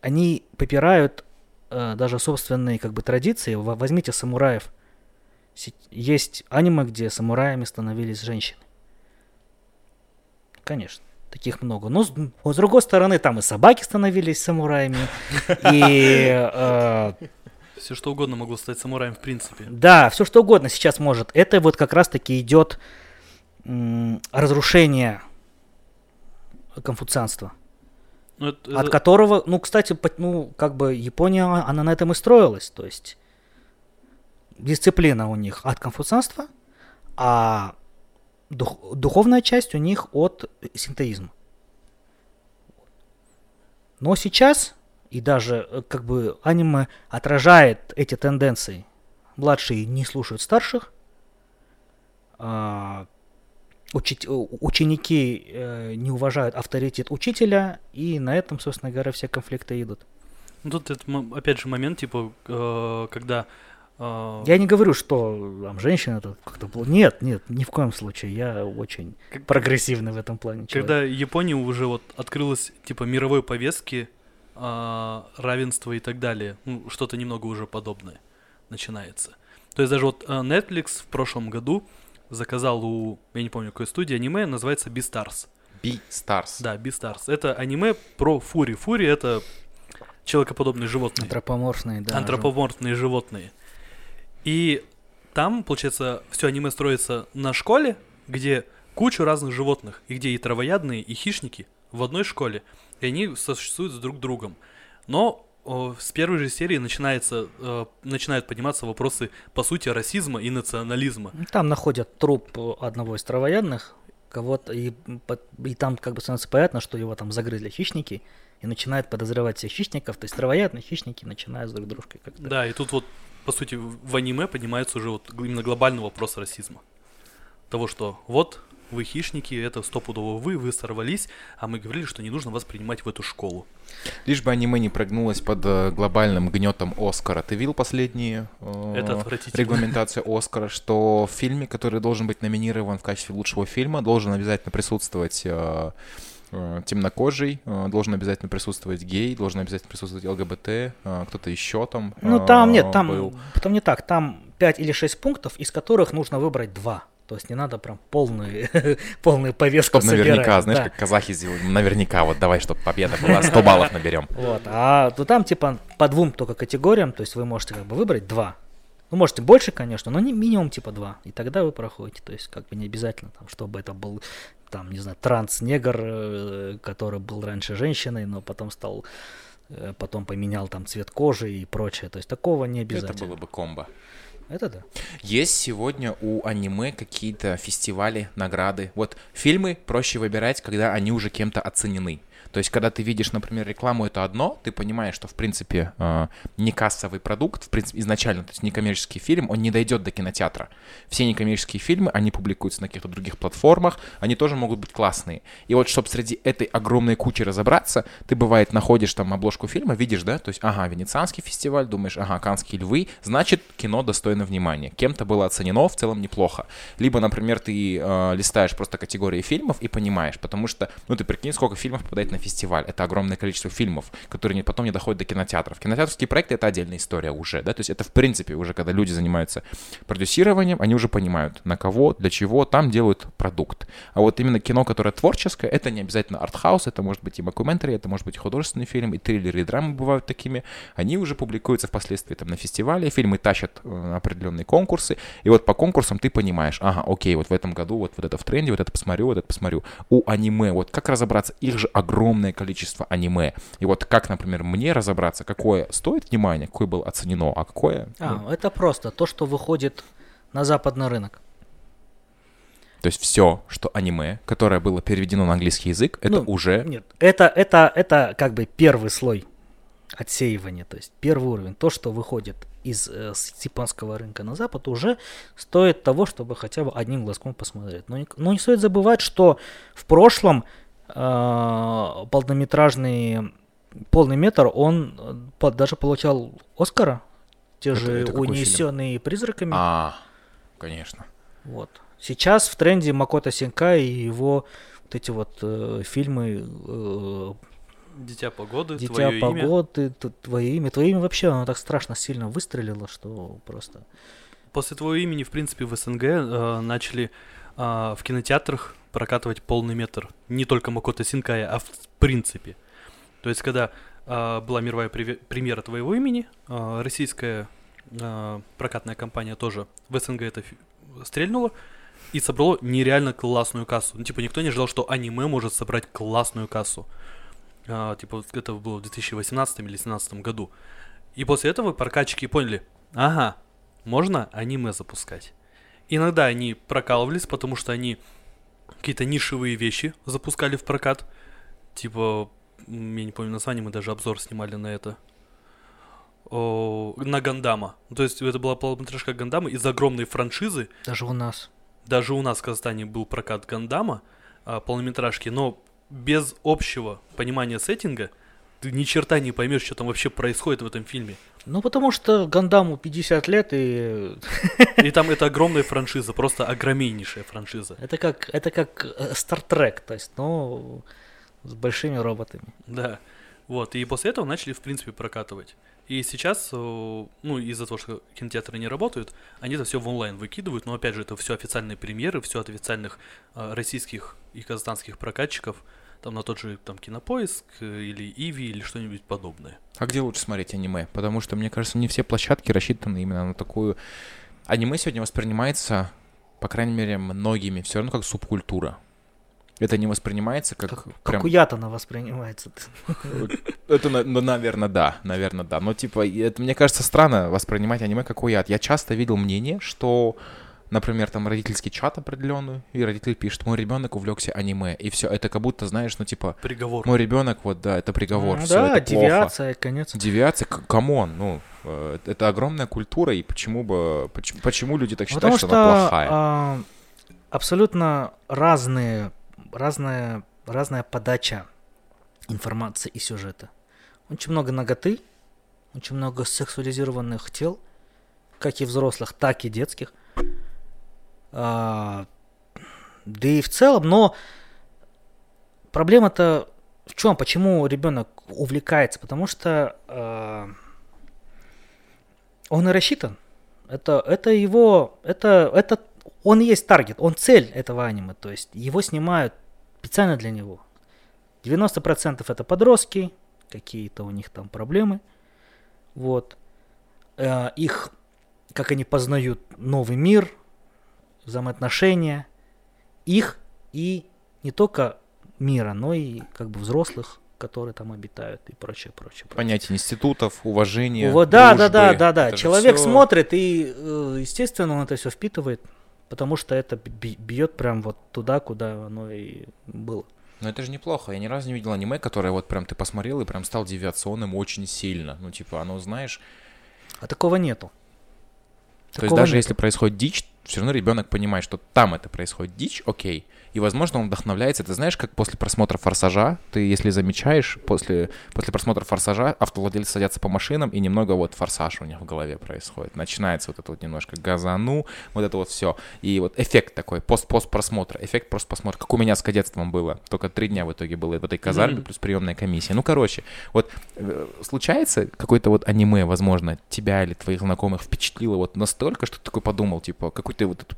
они попирают э, даже собственные как бы традиции. Во- Возьмите самураев. Есть аниме, где самураями становились женщины. Конечно, таких много. Но с, но с другой стороны, там и собаки становились самураями. И э, Все что угодно могло стать самураем в принципе. да, все что угодно сейчас может. Это вот как раз-таки идет разрушение конфуцианства. Ну, это- От это- которого, ну, кстати, ну, как бы Япония, она на этом и строилась, то есть дисциплина у них от конфуцианства, а дух- духовная часть у них от синтоизма. Но сейчас и даже э, как бы аниме отражает эти тенденции. Младшие не слушают старших, а, учить, ученики э, не уважают авторитет учителя, и на этом, собственно говоря, все конфликты идут. Ну, тут это, опять же, момент, типа, э, когда... Э... Я не говорю, что там женщина тут как-то... Нет, нет, ни в коем случае. Я очень как... прогрессивный в этом плане. Человек. Когда Япония уже вот открылась, типа, мировой повестки, э, равенства и так далее, ну, что-то немного уже подобное начинается. То есть даже вот э, Netflix в прошлом году заказал у, я не помню, какой студии аниме, называется Beastars. Beastars. Да, Beastars. Это аниме про фури. Фури — это человекоподобные животные. Антропоморфные, да. Антропоморфные животные. И там, получается, все аниме строится на школе, где куча разных животных, и где и травоядные, и хищники в одной школе, и они существуют с друг другом. Но о, с первой же серии начинается, э, начинают подниматься вопросы, по сути, расизма и национализма. Там находят труп одного из травоядных, кого-то, и, и там как бы становится понятно, что его там загрызли хищники, и начинают подозревать всех хищников, то есть травоядные хищники начинают с друг дружкой как-то. Да, и тут вот, по сути, в аниме поднимается уже вот именно глобальный вопрос расизма. Того, что вот вы хищники, это стопудово вы, вы сорвались, а мы говорили, что не нужно вас принимать в эту школу. Лишь бы аниме не прогнулось под э, глобальным гнетом Оскара. Ты видел последние э, это регламентацию Оскара, что в фильме, который должен быть номинирован в качестве лучшего фильма, должен обязательно присутствовать э темнокожий, э, должен обязательно присутствовать гей, должен обязательно присутствовать ЛГБТ, э, кто-то еще там. Ну там нет, там, был. там не так, там 5 или 6 пунктов, из которых нужно выбрать 2. То есть не надо прям полную, полную повестку Чтобы наверняка, знаешь, да. как казахи сделали, наверняка, вот давай, чтобы победа была, 100 баллов наберем. Вот, а то там типа по двум только категориям, то есть вы можете как бы выбрать два. Ну, можете больше, конечно, но не минимум типа два. И тогда вы проходите. То есть как бы не обязательно, там, чтобы это был, там, не знаю, транс-негр, э, который был раньше женщиной, но потом стал э, потом поменял там цвет кожи и прочее. То есть такого не обязательно. Это было бы комбо. Это да. Есть сегодня у аниме какие-то фестивали, награды. Вот фильмы проще выбирать, когда они уже кем-то оценены. То есть, когда ты видишь, например, рекламу, это одно, ты понимаешь, что, в принципе, э, не кассовый продукт, в принципе, изначально, то есть некоммерческий фильм, он не дойдет до кинотеатра. Все некоммерческие фильмы, они публикуются на каких-то других платформах, они тоже могут быть классные. И вот, чтобы среди этой огромной кучи разобраться, ты, бывает, находишь там обложку фильма, видишь, да, то есть, ага, Венецианский фестиваль, думаешь, ага, Канские львы, значит, кино достойно внимания. Кем-то было оценено в целом неплохо. Либо, например, ты э, листаешь просто категории фильмов и понимаешь, потому что, ну, ты прикинь, сколько фильмов попадает на фестиваль. Это огромное количество фильмов, которые потом не доходят до кинотеатров. Кинотеатрские проекты — это отдельная история уже, да, то есть это в принципе уже, когда люди занимаются продюсированием, они уже понимают, на кого, для чего, там делают продукт. А вот именно кино, которое творческое, это не обязательно артхаус, это может быть и мокументари, это может быть и художественный фильм, и триллеры, и драмы бывают такими. Они уже публикуются впоследствии там на фестивале, фильмы тащат э, определенные конкурсы, и вот по конкурсам ты понимаешь, ага, окей, вот в этом году вот, вот это в тренде, вот это посмотрю, вот это посмотрю. У аниме, вот как разобраться, их же огромное количество количество аниме. И вот как, например, мне разобраться, какое стоит внимание, какое было оценено, а какое... А, ну... это просто то, что выходит на западный рынок. То есть все, что аниме, которое было переведено на английский язык, это ну, уже... Нет, это, это, это как бы первый слой отсеивания, то есть первый уровень. То, что выходит из э, с японского рынка на запад, уже стоит того, чтобы хотя бы одним глазком посмотреть. Но не, но не стоит забывать, что в прошлом полнометражный полный метр, он э, даже получал Оскара, те это, же это унесенные призраками. А, конечно. Вот. Сейчас в тренде Макото Синка и его вот эти вот э, фильмы. Э, Дитя погоды, Дитя твое погоды, имя. твое имя. Твое имя вообще, оно так страшно сильно выстрелило, что просто. После твоего имени, в принципе, в СНГ э, начали э, в кинотеатрах прокатывать полный метр. Не только Макото Синкая, а в принципе. То есть, когда э, была мировая премьера твоего имени, э, российская э, прокатная компания тоже в СНГ это стрельнула и собрало нереально классную кассу. Ну, типа, никто не ожидал, что аниме может собрать классную кассу. А, типа, это было в 2018 или 2017 году. И после этого прокатчики поняли, ага, можно аниме запускать. Иногда они прокалывались, потому что они какие-то нишевые вещи запускали в прокат. Типа я не помню название, мы даже обзор снимали на это. О, на Гандама. То есть это была полнометражка Гандама из огромной франшизы. Даже у нас. Даже у нас в Казахстане был прокат Гандама, а, полнометражки, но без общего понимания сеттинга ты ни черта не поймешь, что там вообще происходит в этом фильме. Ну, потому что Гандаму 50 лет, и И там это огромная франшиза, просто огромнейшая франшиза. это как, это как Стартрек, то есть, ну, с большими роботами. Да. Вот, и после этого начали, в принципе, прокатывать. И сейчас, э, ну, из-за того, что кинотеатры не работают, они это все в онлайн выкидывают, но, опять же, это все официальные премьеры, все от официальных э, российских и казахстанских прокатчиков, там на тот же там Кинопоиск э, или Иви или что-нибудь подобное. А где лучше смотреть аниме? Потому что, мне кажется, не все площадки рассчитаны именно на такую... Аниме сегодня воспринимается, по крайней мере, многими, все равно как субкультура. Это не воспринимается как, Как, прям... как у Ятана воспринимается. Это, ну, наверное, да, наверное, да. Но, типа, это, мне кажется, странно воспринимать аниме как уят. Я часто видел мнение, что, например, там родительский чат определенный, и родитель пишет, мой ребенок увлекся аниме, и все, это как будто, знаешь, ну, типа, Приговор. мой ребенок, вот, да, это приговор, Ну все, да, это плохо. девиация, конец. Девиация, come on, ну, э, это огромная культура, и почему бы, почему, почему люди так считают, Потому что, что она плохая? а, абсолютно разные, разная, разная подача информации и сюжета. Очень много наготы, очень много сексуализированных тел, как и взрослых, так и детских. А, да и в целом, но проблема-то в чем? Почему ребенок увлекается? Потому что а, он и рассчитан. Это, это его, это, это, он и есть таргет, он цель этого аниме, то есть его снимают специально для него. 90% это подростки, какие-то у них там проблемы, вот. Э, их, как они познают новый мир, взаимоотношения, их и не только мира, но и как бы взрослых, которые там обитают и прочее, прочее. прочее. Понятие институтов, уважения, Вот, да, да, да, да, да. Человек всё- смотрит и, э, естественно, он это все впитывает, потому что это бьет прям вот туда, куда оно и было. Но это же неплохо. Я ни разу не видел аниме, которое вот прям ты посмотрел и прям стал девиационным очень сильно. Ну, типа, оно, знаешь... А такого нету. То есть даже нету. если происходит дичь, все равно ребенок понимает, что там это происходит дичь, окей. И, возможно, он вдохновляется. Ты знаешь, как после просмотра «Форсажа», ты, если замечаешь, после, после просмотра «Форсажа» автовладельцы садятся по машинам, и немного вот «Форсаж» у них в голове происходит. Начинается вот это вот немножко газану, вот это вот все. И вот эффект такой, пост-пост просмотра, эффект просто просмотра, как у меня с кадетством было. Только три дня в итоге было в этой казарме, Мгм. плюс приемная комиссия. Ну, короче, вот э, случается какое-то вот аниме, возможно, тебя или твоих знакомых впечатлило вот настолько, что ты такой подумал, типа, какую-то вот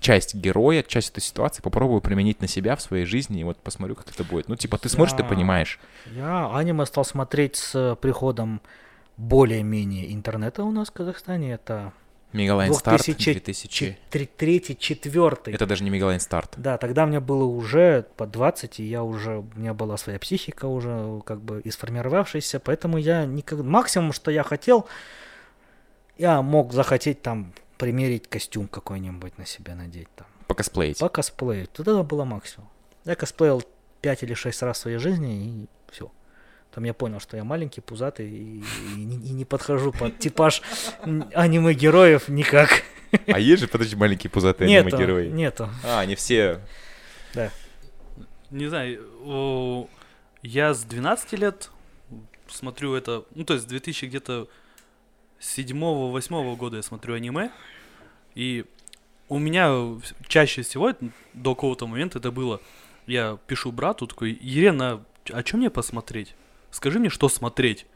часть героя, часть этой ситуации попробую применить на себя в своей жизни и вот посмотрю, как это будет. Ну, типа, ты смотришь, ты Я- понимаешь. Я аниме стал смотреть с приходом более-менее интернета у нас в Казахстане. Это Megaline Start 2000 2000... третий, четвертый. Это даже не Megaline Start. Да, тогда мне было уже по 20, и я уже, у меня была своя психика уже как бы и сформировавшаяся, поэтому я никак... Максимум, что я хотел, я мог захотеть там примерить костюм какой-нибудь на себя надеть там. Покосплеить. Покосплею. Вот это было максимум. Я косплеил 5 или 6 раз в своей жизни, и все. Там я понял, что я маленький, пузатый, и, и не, и не подхожу под типаж аниме-героев никак. А есть же, подожди, маленькие пузатые Нету, аниме-герои? нету. А, они все... Не знаю, я с 12 лет смотрю это, ну то есть с 2000 где-то седьмого, восьмого года я смотрю аниме, и у меня чаще всего до какого-то момента это было, я пишу брату такой, Елена, а что мне посмотреть? Скажи мне, что смотреть.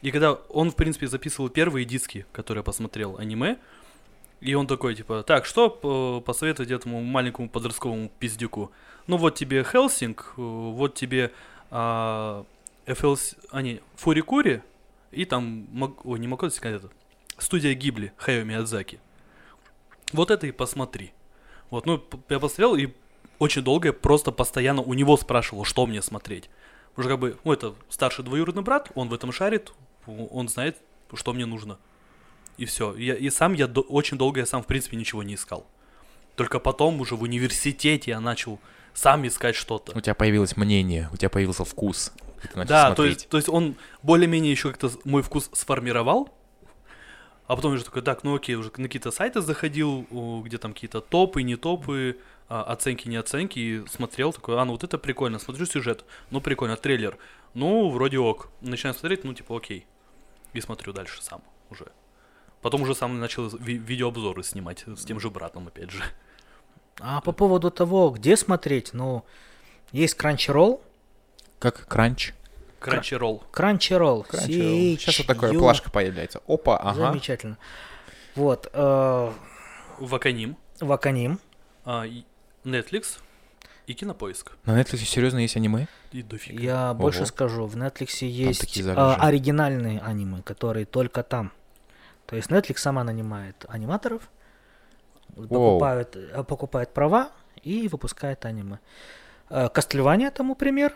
И когда он, в принципе, записывал первые диски, которые я посмотрел аниме, и он такой, типа, так, что посоветовать этому маленькому подростковому пиздюку? Ну вот тебе Хелсинг, э, вот тебе а, FLC, а не, Фурикури, и там, Мак- ой, не Макото Сикай, это, студия Гибли, Хайо Миядзаки. Вот это и посмотри. Вот, ну, я посмотрел, и очень долго я просто постоянно у него спрашивал, что мне смотреть. Уже как бы, ну, это старший двоюродный брат, он в этом шарит, он знает, что мне нужно. И все. Я, и сам я до- очень долго я сам в принципе ничего не искал. Только потом уже в университете я начал сам искать что-то. У тебя появилось мнение, у тебя появился вкус. И ты начал Да, то смотреть. есть, то есть он более-менее еще как-то мой вкус сформировал, а потом уже такой, так, ну окей, уже на какие-то сайты заходил, где там какие-то топы, не топы, а, оценки, не оценки, и смотрел такой, а, ну вот это прикольно, смотрю сюжет, ну прикольно, трейлер, ну вроде ок, начинаю смотреть, ну типа окей, и смотрю дальше сам уже. Потом уже сам начал ви- видеообзоры снимать с тем же братом, опять же. А по поводу того, где смотреть, ну, есть Crunchyroll. Как кранч. Crunchyroll. Crunchyroll. Сейчас вот такая CHU. плашка появляется. Опа, ага. Замечательно. Вот. э, Ваканим, Ваканим. а, Netflix и Кинопоиск. На Netflix серьезно есть аниме? И дофига. Я больше Ого. скажу, в Netflix есть э, залежи. оригинальные аниме, которые только там. То есть Netflix сама нанимает аниматоров, покупает, э, покупает права и выпускает аниме. Э, Castlevania тому пример,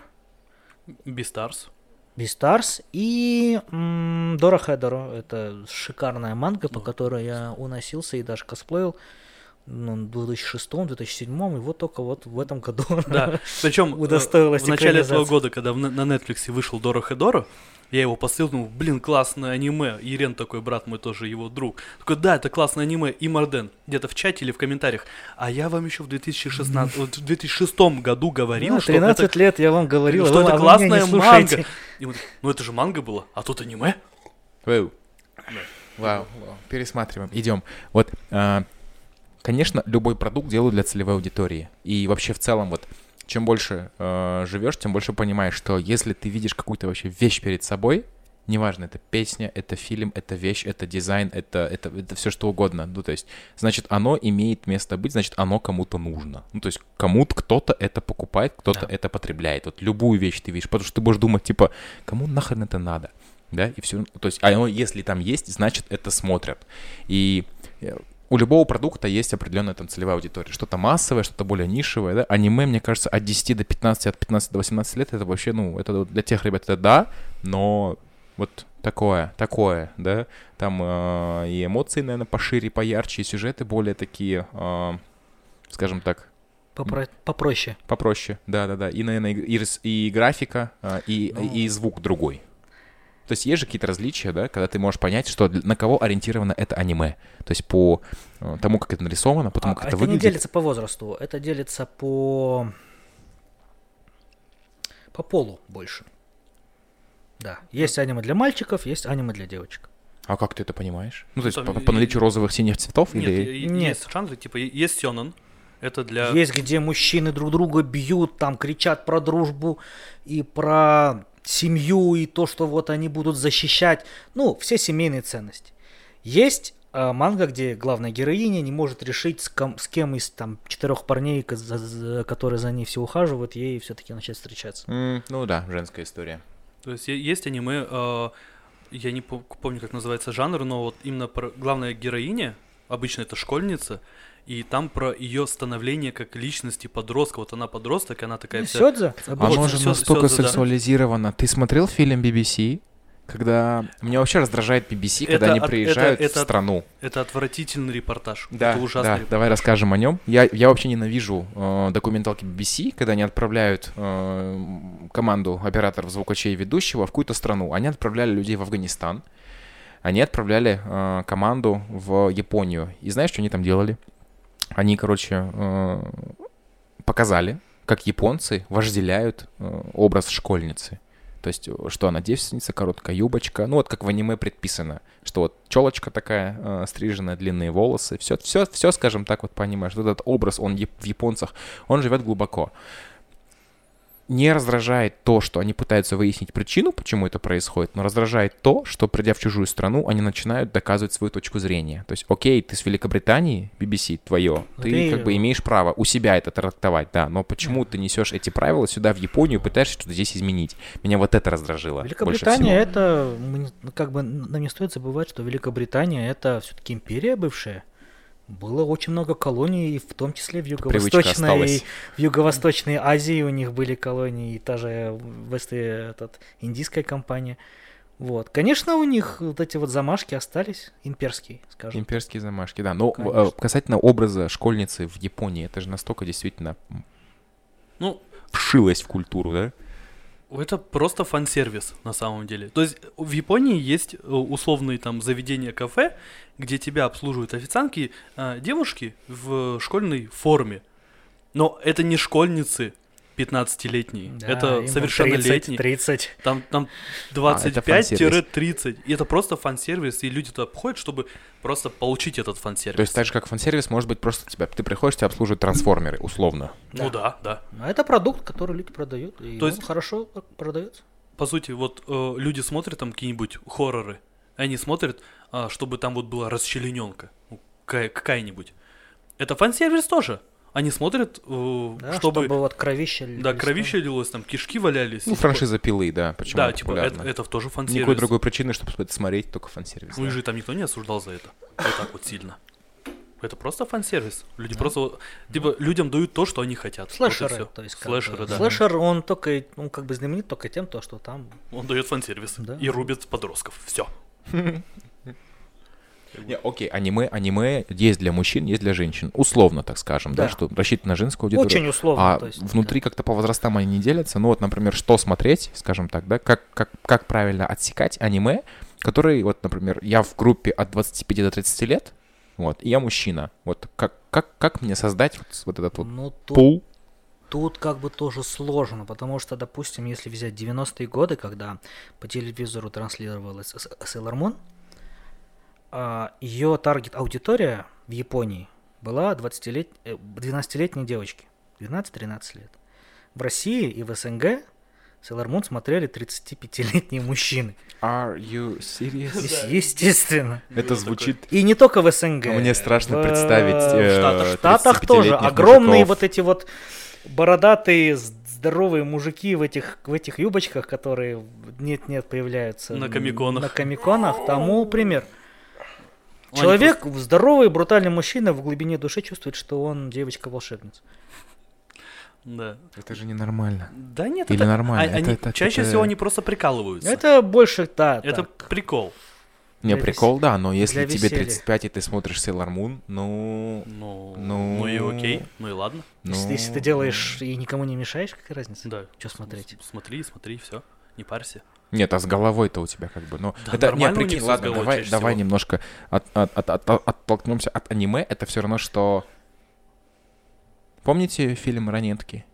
Beastars. Beastars и м, Дора Хедоро. Это шикарная манга, по которой я уносился и даже косплеил ну, в 2006-2007, и вот только вот в этом году. Да, причем Удостоилась в начале этого года, когда на Netflix вышел Дора Хедоро, я его посмотрел, думал, блин, классное аниме. Ирен такой, брат мой тоже, его друг. Такой, да, это классное аниме. И Марден, где-то в чате или в комментариях. А я вам еще в 2016, вот в 2006 году говорил, Да, что 13 это, лет я вам говорил, что а вы- это а вы меня не классная манга. И такие, ну это же манга была, а тут аниме. Вау. Вау, вау. Пересматриваем. Идем. Вот, а, конечно, любой продукт делают для целевой аудитории. И вообще в целом вот чем больше э, живешь, тем больше понимаешь, что если ты видишь какую-то вообще вещь перед собой, неважно, это песня, это фильм, это вещь, это дизайн, это, это, это все что угодно. Ну, то есть, значит, оно имеет место быть, значит, оно кому-то нужно. Ну, то есть, кому-то кто-то это покупает, кто-то Да. это потребляет. Вот любую вещь ты видишь, потому что ты будешь думать, типа, кому нахрен это надо? Да, и все. То есть, а оно, если там есть, значит, это смотрят. И э, у любого продукта есть определенная там целевая аудитория. Что-то массовое, что-то более нишевое, да. Аниме, мне кажется, от 10 до 15, от 15 до 18 лет, это вообще, ну, это для тех ребят это да, но вот такое, такое, да. Там э, и эмоции, наверное, пошире, поярче, и сюжеты более такие, э, скажем так, Попро- Попроще. попроще, да-да-да. И, наверное, и, рис- и графика, а, и, Ну. и звук другой. То есть есть же какие-то различия, да, когда ты можешь понять, что на кого ориентировано это аниме. То есть по э, тому, как это нарисовано, по тому, А, как это это не выглядит. делится по возрасту, это делится по по полу больше. Да, есть аниме для мальчиков, есть аниме для девочек. А как ты это понимаешь? Ну, то есть Там по, по наличию розовых синих цветов Нет, или... Нет. есть жанры, типа, есть сёнэн, это для... Есть где мужчины друг друга бьют, там кричат про дружбу и про семью и то, что вот они будут защищать. Ну, все семейные ценности. Есть а, манга, где главная героиня не может решить, с, ком- с кем из там четырех парней, ко- за- за- которые за ней все ухаживают, ей все-таки начать встречаться. М, ну да, женская история. То есть есть аниме, э, я не пом- помню, как называется жанр, но вот именно про главная героиня, обычно это школьница, и там про ее становление как личности подростка. Вот она подросток, она такая вся... Сёдзе? Вот, Оно же всё- настолько всё, да. Ты смотрел фильм BBC? Когда... Меня вообще раздражает BBC, когда Это они от- приезжают это- это в страну. Это отвратительный репортаж. Да, это ужасный да, репортаж. давай расскажем о нем. Я, я вообще ненавижу э, документалки BBC, когда они отправляют э, команду операторов, звукачей ведущего в какую-то страну. Они отправляли людей в Афганистан, они отправляли э, команду в Японию. И знаешь, что они там делали? Они, короче, э, показали, как японцы вожделяют э, образ школьницы. То есть, э, что она девственница, короткая юбочка. Ну, вот как в аниме предписано. Что вот челочка такая, э, стриженная, длинные волосы. Все, все, все, скажем так, вот понимаешь. Вот этот образ, он в японцах, он живет глубоко. Не раздражает то, что они пытаются выяснить причину, почему это происходит, но раздражает то, что, придя в чужую страну, они начинают доказывать свою точку зрения. То есть, окей, ты с Великобритании, BBC твое, ты Ты- как бы имеешь право у себя это трактовать, да, но почему ты несешь эти правила сюда, в Японию, пытаешься что-то здесь изменить? Меня вот это раздражило. Великобритания это, ну, как бы нам не стоит забывать, что Великобритания это все-таки империя бывшая. Было очень много колоний, в том числе в юго-восточной, в юго-восточной Азии у них были колонии, и та же Вест, этот, индийская компания. Вот. Конечно, у них вот эти вот замашки остались, имперские, скажем. Имперские замашки, да. Но Конечно. э, касательно образа школьницы в Японии, это же настолько действительно Ну, вшилось в культуру, да? Это просто фан-сервис на самом деле. То есть в Японии есть э, условные там заведения кафе, где тебя обслуживают официантки, э, девушки в школьной форме. Но это не школьницы 15-летние, Да, это им совершеннолетние. 30. Там, там А, это фан-сервис. 25-30. И это просто фан-сервис, и люди туда ходят, чтобы просто получить этот фан-сервис. То есть так же, как фан-сервис, может быть просто тебя, ты приходишь, тебя обслуживают трансформеры, условно. Ну да, да. А это продукт, который люди продают, и То он есть- хорошо продается. По сути, вот э, люди смотрят там какие-нибудь хорроры, они смотрят, а, чтобы там вот была расчлененка, ну, какая- какая-нибудь. Это фан-сервис тоже. Они смотрят, э, Да, чтобы... чтобы... вот кровище Да, лилось, кровище лилось, там кишки валялись. Ну, и франшиза пилы, да, почему Да, типа, это, это тоже фан-сервис. Никакой другой причины, чтобы смотреть, только фан-сервис. Ну и да. же там никто не осуждал за это. Вот так вот сильно. Это просто фан-сервис. Люди просто, вот- типа, людям дают то, что они хотят. Вот и Слэшеры, всё. то есть как Слэшеры, бы. да. Слэшер, он только, ну, как бы знаменит только тем, то, что там... Он дает фан-сервис Да. и рубит подростков. Все. Не, окей, аниме, аниме есть для мужчин, есть для женщин. Условно, так скажем, да, Да. что рассчитано на женскую аудиторию. Очень условно. А то есть, внутри как-то по возрастам они не делятся. Ну вот, например, что смотреть, скажем так, да, как, как, как правильно отсекать аниме, которые, вот, например, я в группе от 25 до 30 лет, вот, и я мужчина. Вот как, как, как мне создать вот, вот этот да. вот Ну, тут, пул? тут как бы тоже сложно, потому что, допустим, если взять 90-е годы, когда по телевизору транслировалась Sailor Moon, ее таргет-аудитория в Японии была 20-лет... э, 12-летние девочки, 12-13 лет. В России и в СНГ Sailor Moon смотрели 35-летние мужчины. Are you serious? Естественно. Это звучит... И не только в СНГ. Мне страшно В, представить, В э, Штатах, Штатах тоже 35-летних огромные вот эти вот бородатые здоровые мужики в этих в этих юбочках, которые нет нет появляются На комиконах. На комиконах тому пример. Они Человек, здоровый, брутальный мужчина в глубине души чувствует, что он девочка-волшебница. Да. Это же ненормально. Да нет, Или это, нормально, а- это- они- это- чаще это- всего они просто прикалываются. Это больше, да, Это так. прикол. Не, Для прикол, да, но если для тебе веселья. 35 и ты смотришь Sailor Moon, ну... Ну, Ну. ну и окей, ну и ладно. ну... Если, если ты делаешь и никому не мешаешь, какая разница? Да. Что смотреть? С- Смотри, смотри, все. Не парься. Нет, а с головой-то у тебя как бы, ну... Да это, не, нормально у них прикинь, ладно, давай, давай всего. немножко от, от, от, от- от- оттолкнемся от аниме. Это все равно, что... Помните фильм «Ранетки»?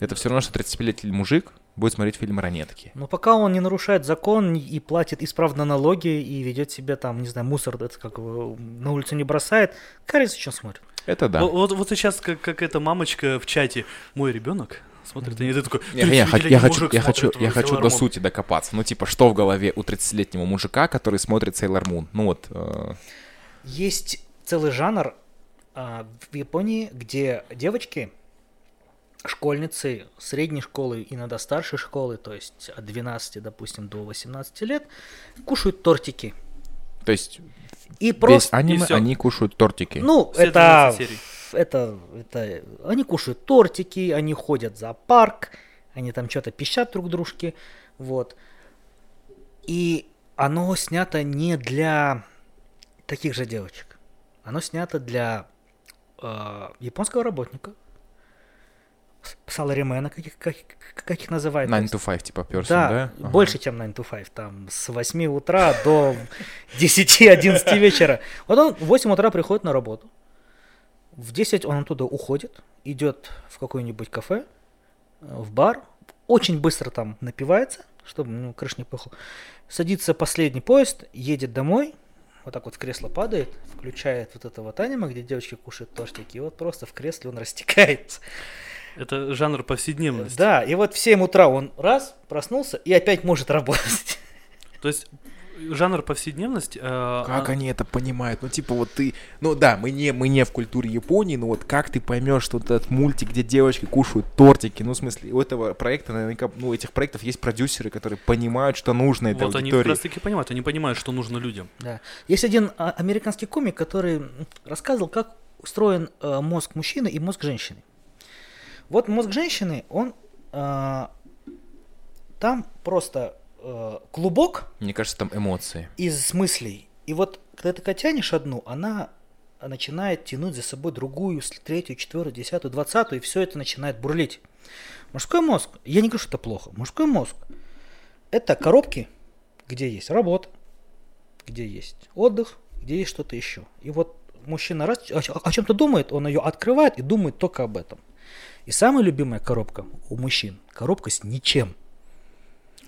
Это все равно, что 35-летний мужик будет смотреть фильм «Ранетки». Но пока он не нарушает закон и платит исправно налоги и ведет себя там, не знаю, мусор это как на улицу не бросает, что он смотрит? Это да. Вот, вот, вот сейчас как, как эта мамочка в чате. Мой ребенок смотрит, и ты такой. Не, не, я, хочу- 35-летний я хочу, я хочу, я хочу до Moon». сути докопаться. Ну, типа, что в голове у 30-летнего мужика, который смотрит Sailor Moon? Ну вот, э, Есть целый жанр а, в Японии, где девочки, школьницы средней школы, иногда старшей школы, то есть от 12, допустим, до 18 лет, кушают тортики. то есть И весь просто... аниме, всё. они кушают тортики. Ну, Все это, 12 серий. Это, это... Они кушают тортики, они ходят в зоопарк, они там что-то пищат друг дружке, вот. И оно снято не для таких же девочек. Оно снято для э, японского работника, саларимена, как их, как, как их называют. 9 to 5, типа, person, Да, да? Ага. больше, чем 9 to 5. Там с 8 утра до 10-11 вечера. Вот он в 8 утра приходит на работу. В 10 он оттуда уходит, идет в какое-нибудь кафе, э, в бар, очень быстро там напивается, чтобы ну, крыш не пыхал. Садится последний поезд, едет домой, вот так вот в кресло падает, включает вот это вот аниме, где девочки кушают тортики, и вот просто в кресле он растекается. Это жанр повседневности. Да, и вот в 7 утра он раз, проснулся и опять может работать. То есть жанр повседневности. э, Как а- они это понимают? Ну, типа, вот ты... Ну, да, мы не, мы не в культуре Японии, но вот как ты поймешь, что вот этот мультик, где девочки кушают тортики? Ну, в смысле, у этого проекта, наверняка, ну, у этих проектов есть продюсеры, которые понимают, что нужно этой Вот они как аудитории. раз таки понимают, они понимают, что нужно людям. Да. Есть один а, американский комик, который рассказывал, как устроен э, мозг мужчины и мозг женщины. Вот мозг женщины, он а, там просто э, клубок Мне кажется, там эмоции. из мыслей. И вот когда ты тянешь одну, она начинает тянуть за собой другую, третью, четвертую, десятую, двадцатую, и все это начинает бурлить. Мужской мозг, я не говорю, что это плохо, мужской мозг – это коробки, где есть работа, где есть отдых, где есть что-то еще. И вот мужчина раз о чем-то думает, он ее открывает и думает только об этом. И самая любимая коробка у мужчин – коробка с ничем.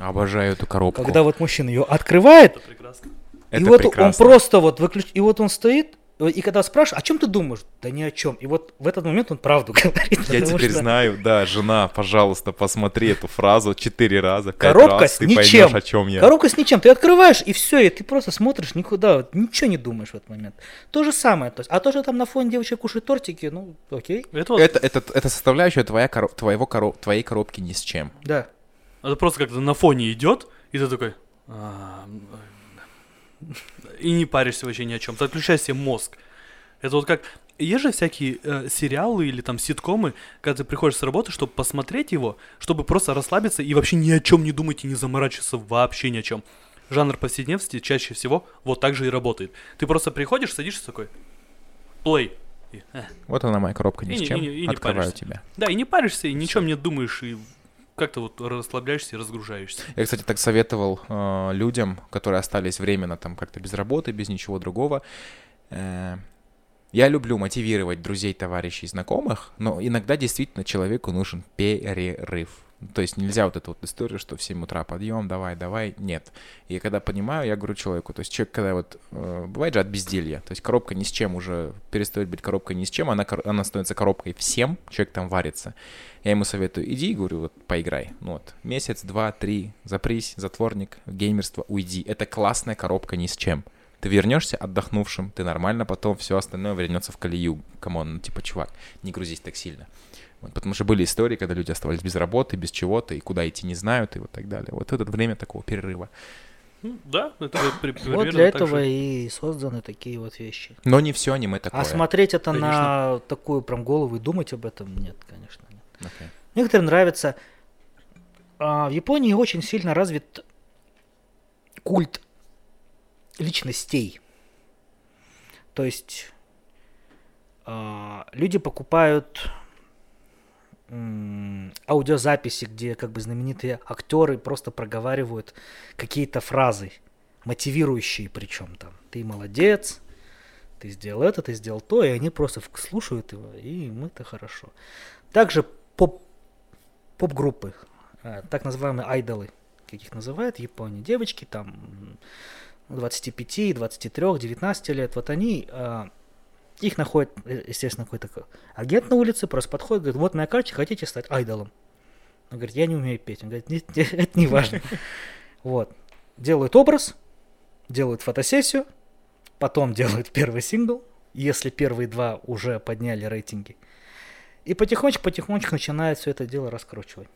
Обожаю эту коробку. Когда вот мужчина ее открывает, Это прекрасно. Это и вот прекрасно. он просто вот выключ... И вот он стоит, и когда спрашивают, о чем ты думаешь? Да ни о чем. И вот в этот момент он правду говорит. Я теперь что знаю, да, жена, пожалуйста, посмотри эту фразу четыре раза, пять Коробка раз, с ты ничем. поймешь, о чем я. Коробка с ничем. Ты открываешь, и все, и ты просто смотришь никуда, вот ничего не думаешь в этот момент. То же самое. То есть, а то, что там на фоне девочек кушают тортики, ну, окей. Это, вот- Это, это, это составляющая твоя коро- твоего коро- твоей коробки ни с чем. Да. Это просто как-то на фоне идет, и ты такой... «А, И не паришься вообще ни о чем. Ты отключаешь себе мозг. Это вот как... Есть же всякие э, сериалы или там ситкомы, когда ты приходишь с работы, чтобы посмотреть его, чтобы просто расслабиться и вообще ни о чем не думать и не заморачиваться вообще ни о чем. Жанр повседневности чаще всего вот так же и работает. Ты просто приходишь, садишься такой, плей. И, э. Вот она моя коробка ни И с не- чем. и и не Открываю паришься. тебя. Да, и не паришься, и ничем не думаешь, и как-то вот расслабляешься и разгружаешься. Я, кстати, так советовал э, людям, которые остались временно там как-то без работы, без ничего другого. Э, я люблю мотивировать друзей, товарищей, знакомых, но иногда действительно человеку нужен перерыв. То есть нельзя вот эту вот историю, что в 7 утра подъем, давай, давай, нет. И когда понимаю, я говорю человеку, то есть человек, когда вот, э, бывает же от безделья, то есть коробка ни с чем уже перестает быть коробкой ни с чем, она, она становится коробкой всем, человек там варится. Я ему советую, иди, говорю, вот поиграй. Ну вот, месяц, два, три, запрись, затворник, геймерство, уйди. Это классная коробка ни с чем. Ты вернешься отдохнувшим, ты нормально, потом все остальное вернется в колею. Come on, ну типа, чувак, не грузись так сильно. Вот, потому что были истории, когда люди оставались без работы, без чего-то, и куда идти не знают, и вот так далее. Вот это время такого перерыва. Ну, да, это при- Вот для этого же. и созданы такие вот вещи. Но не все аниме такое. А смотреть это на Конечно. такую прям голову и думать об этом, нет, конечно. Нет. Окей. Некоторым нравится. а, в Японии очень сильно развит культ личностей. То есть а, люди покупают аудиозаписи, где как бы знаменитые актеры просто проговаривают какие-то фразы, мотивирующие причем там. Ты молодец, ты сделал это, ты сделал то, и они просто слушают его, и им-то хорошо. Также поп, поп-группы, э, так называемые айдолы, как их называют в Японии, девочки там м, 25, 23, 19 лет, вот они, э, их находит, э, естественно, какой-то ка- агент на улице, просто подходит, говорит, вот моя карточка, хотите стать айдолом? Он говорит, я не умею петь. Он говорит, «Нет, нет, это не важно. Вот. Делают образ, делают фотосессию, потом делают первый сингл, если первые два уже подняли рейтинги. И потихонечку-потихонечку начинает все это дело раскручивать.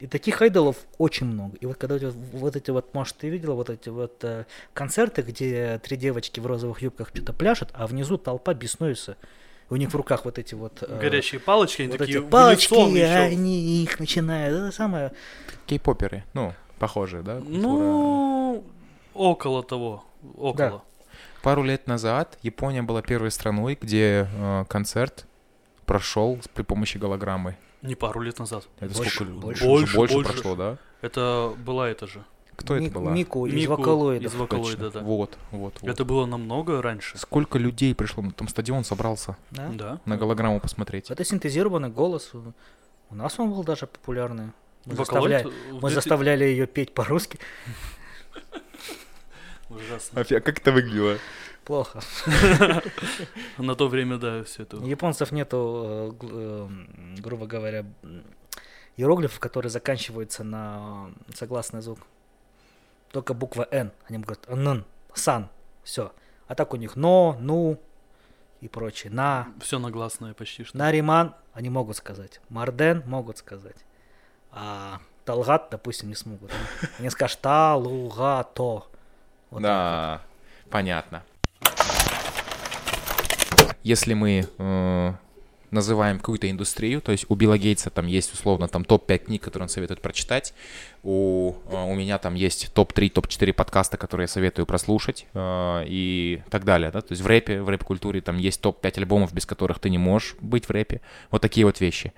И таких айдолов очень много. И вот когда вот, вот эти вот, может, ты видела вот эти вот э, концерты, где три девочки в розовых юбках что-то пляшут, а внизу толпа беснуется. У них в руках вот эти вот... э, Горящие палочки, они вот такие эти палочки, они их начинают. Это самое... Кей-поперы, ну, похожие, да? культура? Ну, около того. Около. Пару лет назад Япония была первой страной, где э, концерт прошел при помощи голограммы. Не пару лет назад. Это Больше, сколько? больше. Больше, больше больше. прошло, да? Это была это же. Кто Ми- это была? Мику из Мику из вокалоида, Точно. да. Вот, вот, вот. Это было намного раньше. Сколько людей пришло, там стадион собрался Да? Да. на голограмму посмотреть. Это синтезированный голос. У нас он был даже популярный. Мы, Вокалоид заставляли, мы 2000 заставляли ее петь по-русски. Ужасно. А как это выглядело? Плохо. На то время, да, все это. У японцев нету, э, гл- э, м, грубо говоря, иероглифов, которые заканчиваются на согласный звук. Только буква Н. Они говорят НН, сан, все. А так у них но, ну и прочее. На, Все нагласное почти что. Нариман они могут сказать. Марден могут сказать. А Талгат, допустим, не смогут. Они скажут Талугато. Вот да, понятно. Если мы э, называем какую-то индустрию, то есть у Билла Гейтса там есть условно там топ-5 книг, которые он советует прочитать, у, э, у меня там есть топ-3, топ-4 подкаста, которые я советую прослушать э, и так далее, да, то есть в рэпе, в рэп-культуре там есть топ-5 альбомов, без которых ты не можешь быть в рэпе, вот такие вот вещи.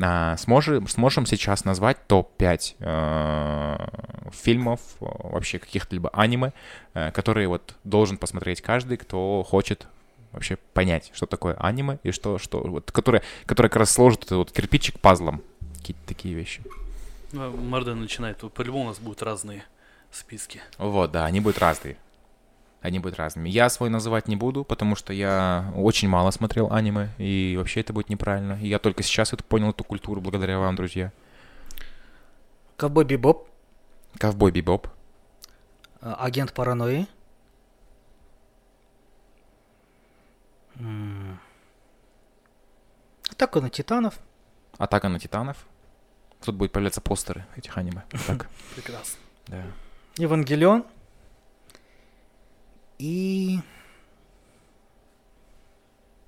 А, сможем, сможем сейчас назвать топ-5 э, фильмов, вообще каких-либо аниме, э, которые вот должен посмотреть каждый, кто хочет вообще понять, что такое аниме и что, что вот, которое, которое как раз сложит этот вот кирпичик пазлом, какие-то такие вещи. Ну, начинает, по-любому у нас будут разные списки. Вот, да, они будут разные. Они будут разными. Я свой называть не буду, потому что я очень мало смотрел аниме, и вообще это будет неправильно. И я только сейчас это понял, эту культуру, благодаря вам, друзья. Ковбой Бибоп, Ковбой Бибоп. э, Агент паранойи. Атака на Титанов. Атака на Титанов. Тут будут появляться постеры этих аниме. Так, Прекрасно. да. Евангелион. И...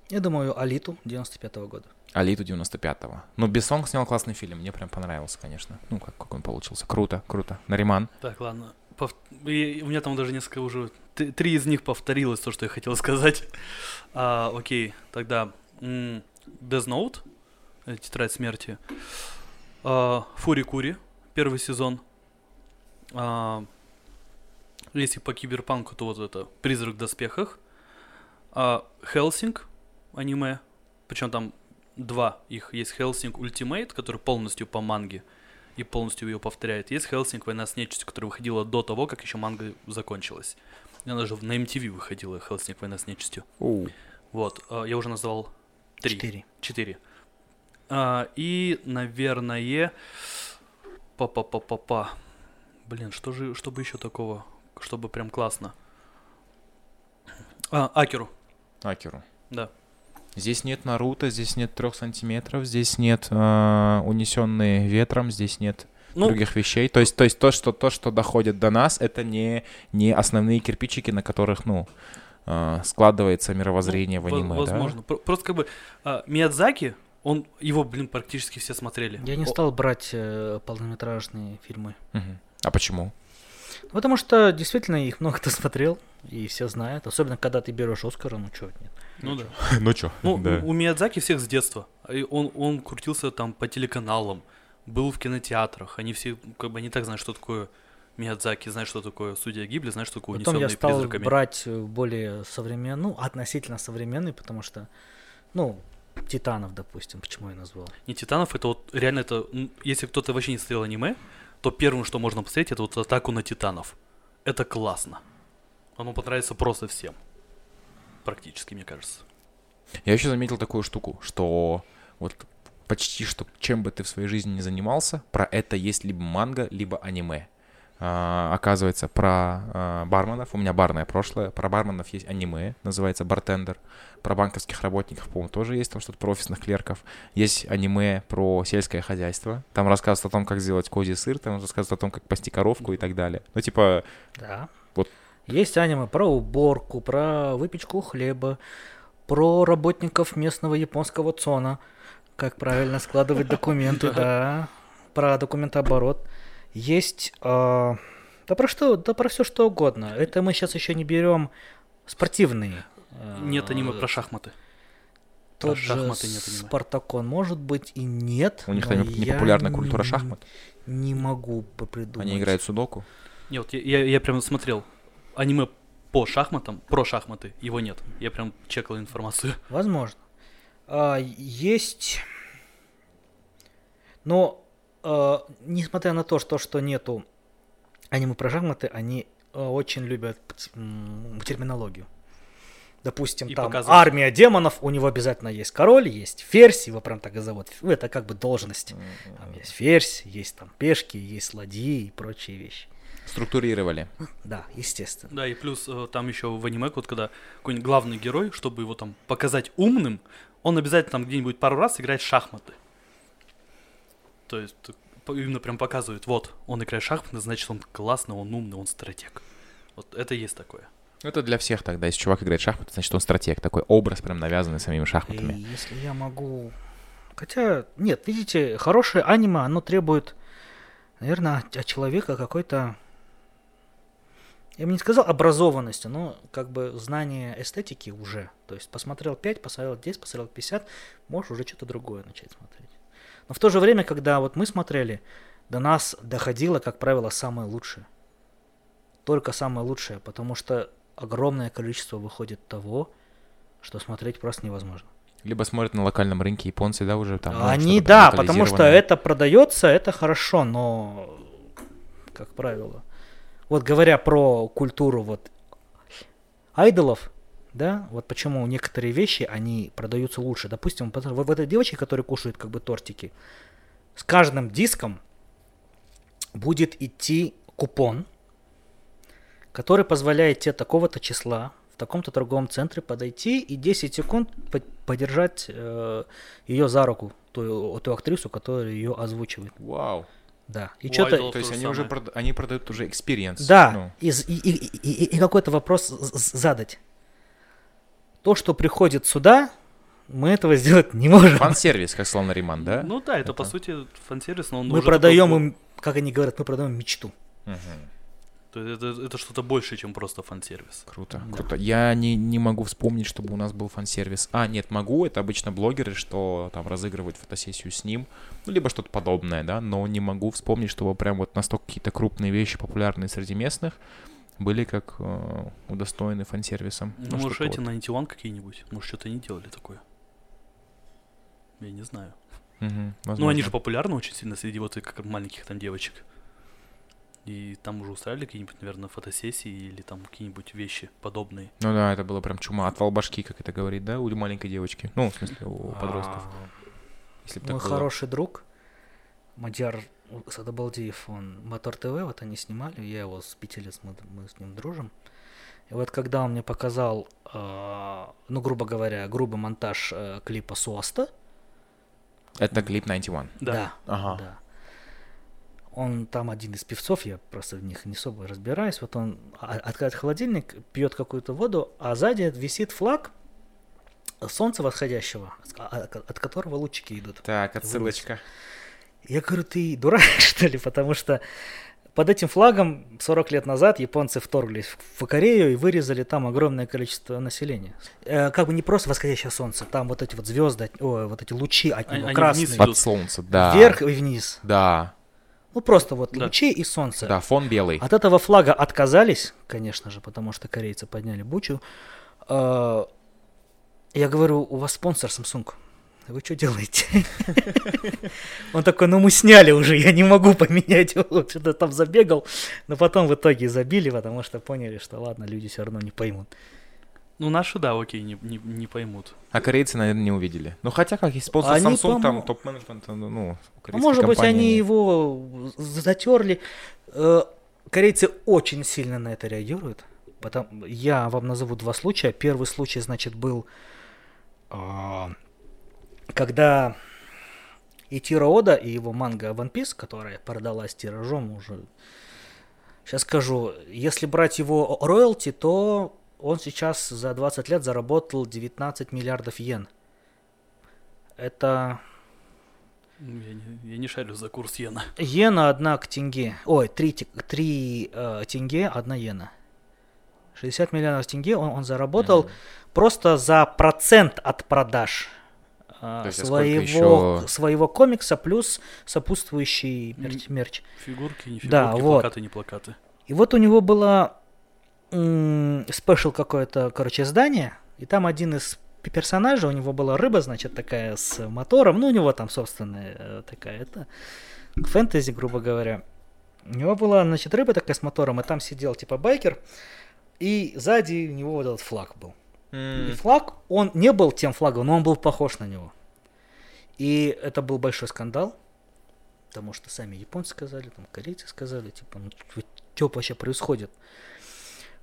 Я думаю, Алиту 95 года. Алиту 95-го. Ну, Бессон снял классный фильм, мне прям понравился, конечно. Ну, как, как он получился. Круто, круто. Нариман. Так, ладно. Пов- и У меня там даже несколько уже... Три из них повторилось, то, что я хотел сказать. А, окей, тогда... Death Note, э, Тетрадь смерти. А, Фури Кури, первый сезон. А, Если по киберпанку, то вот это Призрак в доспехах. А, Hellsing, аниме. Причем там два их. Есть Hellsing Ultimate, который полностью по манге и полностью ее повторяет. Есть Hellsing Война с нечистью, которая выходила до того, как еще манга закончилась. Она даже на MTV выходила, Hellsing Война с нечистью. Вот, а, я уже назвал три. Четыре. Четыре. А, и, наверное, па-па-па-па-па. Блин, что же, чтобы еще такого, чтобы прям классно. А, Акеру, Акеру. да. Здесь нет Наруто, здесь нет трех сантиметров, здесь нет э, унесенные ветром, здесь нет Ну, других вещей. То есть, то есть то, что то, что доходит до нас, это не не основные кирпичики, на которых, ну, э, складывается мировоззрение ну, в аниме, Возможно. Про- Просто как бы а, Миядзаки, он, его, блин, практически все смотрели. Я не О- стал брать э, полнометражные фильмы. да? Мгм. А почему? Потому что действительно их много кто смотрел, и все знают. Особенно, когда ты берешь Оскара, ну чё, нет. Ну да. ну чё? Ну, у у Миядзаки всех с детства. И Он, он крутился там по телеканалам, был в кинотеатрах. Они все, как бы, они так знают, что такое Миядзаки, знают, что такое Судья Гибли, знают, что такое Потом я стал призраками. брать э, более современный, ну, относительно современный, потому что, ну, Титанов, допустим, почему я назвал. Не Титанов, это вот реально это... Если кто-то вообще не смотрел аниме, то первым, что можно посмотреть, это вот атаку на Титанов. Это классно. Оно понравится просто всем. Практически, мне кажется. Я еще заметил такую штуку, что вот почти что чем бы ты в своей жизни не занимался, про это есть либо манга, либо аниме. А, оказывается, про а, барменов, у меня барное прошлое, про барменов есть аниме, называется «Бартендер», про банковских работников, по-моему, тоже есть там что-то про офисных клерков, есть аниме про сельское хозяйство, там рассказывают о том, как сделать козий сыр, там рассказывают о том, как пасти коровку и так далее. Ну, типа, Да. Вот. Есть аниме про уборку, про выпечку хлеба, про работников местного японского ЦОНа, как правильно складывать документы, да, про документооборот. Есть, э, да про что, да про все что угодно. Это мы сейчас еще не берем спортивные. э, Нет аниме про шахматы. Тот про же шахматы нет аниме. Спартакон, может быть, и нет. у них там не популярная культура шахмат, Не могу придумать. они играют в судоку. Не, вот я, я, я прям смотрел аниме по шахматам, про шахматы, его нет. Я прям чекал информацию. Возможно. А, есть. Но, а, несмотря на то, что, что нету аниме про шахматы, они а, очень любят терминологию. Допустим, И там показывают. армия демонов, у него обязательно есть король, есть ферзь, его прям так и зовут. Это как бы должность. Там есть ферзь, есть там пешки, есть ладьи и прочие вещи. Структурировали. Да, естественно. Да, и плюс э, там еще в аниме, вот когда какой-нибудь главный герой, чтобы его там показать умным, он обязательно там где-нибудь пару раз играет в шахматы. То есть именно прям показывает, вот, он играет шахматы, значит он классный, он умный, он стратег. Вот это есть такое. Это для всех тогда. Если чувак играет шахматы, значит, он стратег. Такой образ прям навязанный самими И шахматами. если я могу... Хотя, нет, видите, хорошее аниме, оно требует, наверное, от, от человека какой-то... Я бы не сказал образованности, но как бы знание эстетики уже. То есть посмотрел 5, посмотрел 10, посмотрел 50, можешь уже что-то другое начать смотреть. Но в то же время, когда вот мы смотрели, до нас доходило, как правило, самое лучшее. Только самое лучшее, потому что огромное количество выходит того, что смотреть просто невозможно. Либо смотрят на локальном рынке японцы, да, уже там. ну, Они, что-то да, потому что это продается, это хорошо, но, как правило, вот говоря про культуру вот айдолов, да, вот почему некоторые вещи, они продаются лучше. Допустим, вот в этой девочке, которая кушает как бы тортики, с каждым диском будет идти купон, который позволяет тебе такого-то числа в таком-то торговом центре подойти и 10 секунд по- подержать ее за руку, ту, ту актрису, которая ее озвучивает. Вау. Да. И что-то... То есть то же они уже самое. прод- они продают уже experience. Да, ну. и, и, и- и- и какой-то вопрос задать. То, что приходит сюда, мы этого сделать не можем. Фан-сервис, как сказал Нариман, да? Ну да, это, по Это- сути фан-сервис, но он мы продаем такой- им, как они говорят, мы продаем мечту. Мгм. То есть это, это что-то больше, чем просто фан-сервис. Круто, Да. круто. Я не, не могу вспомнить, чтобы у нас был фан-сервис. А, нет, могу. Это обычно блогеры, что там разыгрывают фотосессию с ним. Ну, либо что-то подобное, да. Но не могу вспомнить, чтобы прям вот настолько какие-то крупные вещи, популярные среди местных, были как э, удостоены фан-сервисом. Ну, Ну, может, эти вот. на Антиуан какие-нибудь? Может, что-то они делали такое? Я не знаю. Мгм, Ну, они же популярны очень сильно среди вот как маленьких там девочек. И там уже устраивали какие-нибудь, наверное, фотосессии или там какие-нибудь вещи подобные. Ну да, это было прям чума. Отвал башки, как это говорит, да, у маленькой девочки. Ну, в смысле, у подростков. А, Если бы Мой хороший друг, Садабалдиев, он Мотор ТВ, вот они снимали, я его с пяти лет, мы, мы с ним дружим. И вот когда он мне показал, э, ну, грубо говоря, грубый монтаж э, клипа Суаста, Это клип 91. да, Ага. да. Он там один из певцов, я просто в них не особо разбираюсь. Вот он открывает холодильник, пьет какую-то воду, а сзади висит флаг солнца восходящего, а- от которого лучики идут. Так, отсылочка. Я говорю, ты дурак, что ли? Потому что под этим флагом 40 лет назад японцы вторглись в Корею и вырезали там огромное количество населения. Э, как бы не просто восходящее солнце, там вот эти вот звезды, ой, вот эти лучи от него, они красные, вниз Под солнце, да. вверх и вниз. Да, Ну просто вот Да. лучи и солнце. да, фон белый. От этого флага отказались, конечно же, потому что корейцы подняли бучу. Э, Я говорю, у вас спонсор Samsung. Вы что делаете? Он такой, ну мы сняли уже, я не могу поменять его. Что-то там забегал. Но потом в итоге забили, потому что поняли, что ладно, люди все равно не поймут. Ну, наши, да, окей, не, не, не поймут. А корейцы, наверное, не увидели. Ну, хотя, как если спонсор Они, Samsung, там по-мо- топ-менеджмент, ну, ну, А может быть, компании- они его затерли. Э, Корейцы очень сильно на это реагируют. Потом, я вам назову два случая. Первый случай, значит, был, а, когда Итиро Ода и его манга One Piece, которая продалась тиражом уже... Сейчас скажу, если брать его роялти, то он сейчас за 20 лет заработал 19 миллиардов йен. Это Я не, я не шарю за курс иена. Иена одна к тенге. Ой, три, те- три э, тенге, одна иена. 60 миллионов тенге он, он заработал Мгм. просто за процент от продаж То есть, а своего, ещё? своего комикса плюс сопутствующий мерч. мерч. Фигурки, не фигурки, Да, вот. плакаты, не плакаты. И вот у него было спешл какое-то, короче, издание, и там один из пе- персонажей, у него была рыба, значит, такая с мотором, ну, у него там собственная э, такая, это, фэнтези, грубо говоря. У него была, значит, рыба такая с мотором, и там сидел, типа, байкер, и сзади у него вот этот флаг был. И М, флаг, он не был тем флагом, но он был похож на него. И это был большой скандал, потому что сами японцы сказали, там корейцы сказали, типа, ну что вообще происходит?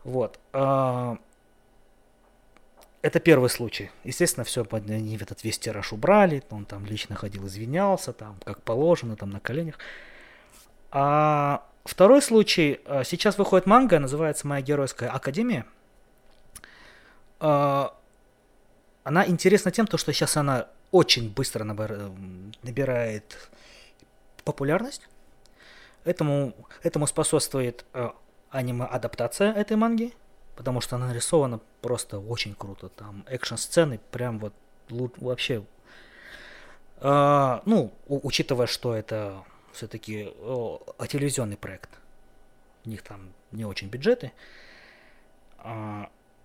Вот. а, Это первый случай. Естественно, все, они этот весь тираж убрали, он там лично ходил, извинялся, там, как положено, там, на коленях. А второй случай, а, сейчас выходит манга, называется «Моя геройская академия». А, она интересна тем, то, что сейчас она очень быстро набира- набирает популярность. Этому, этому способствует э, аниме-адаптация этой манги, потому что она нарисована просто очень круто. Там экшн-сцены прям вот вообще... А, ну, учитывая, что это все-таки телевизионный проект, у них там не очень бюджеты.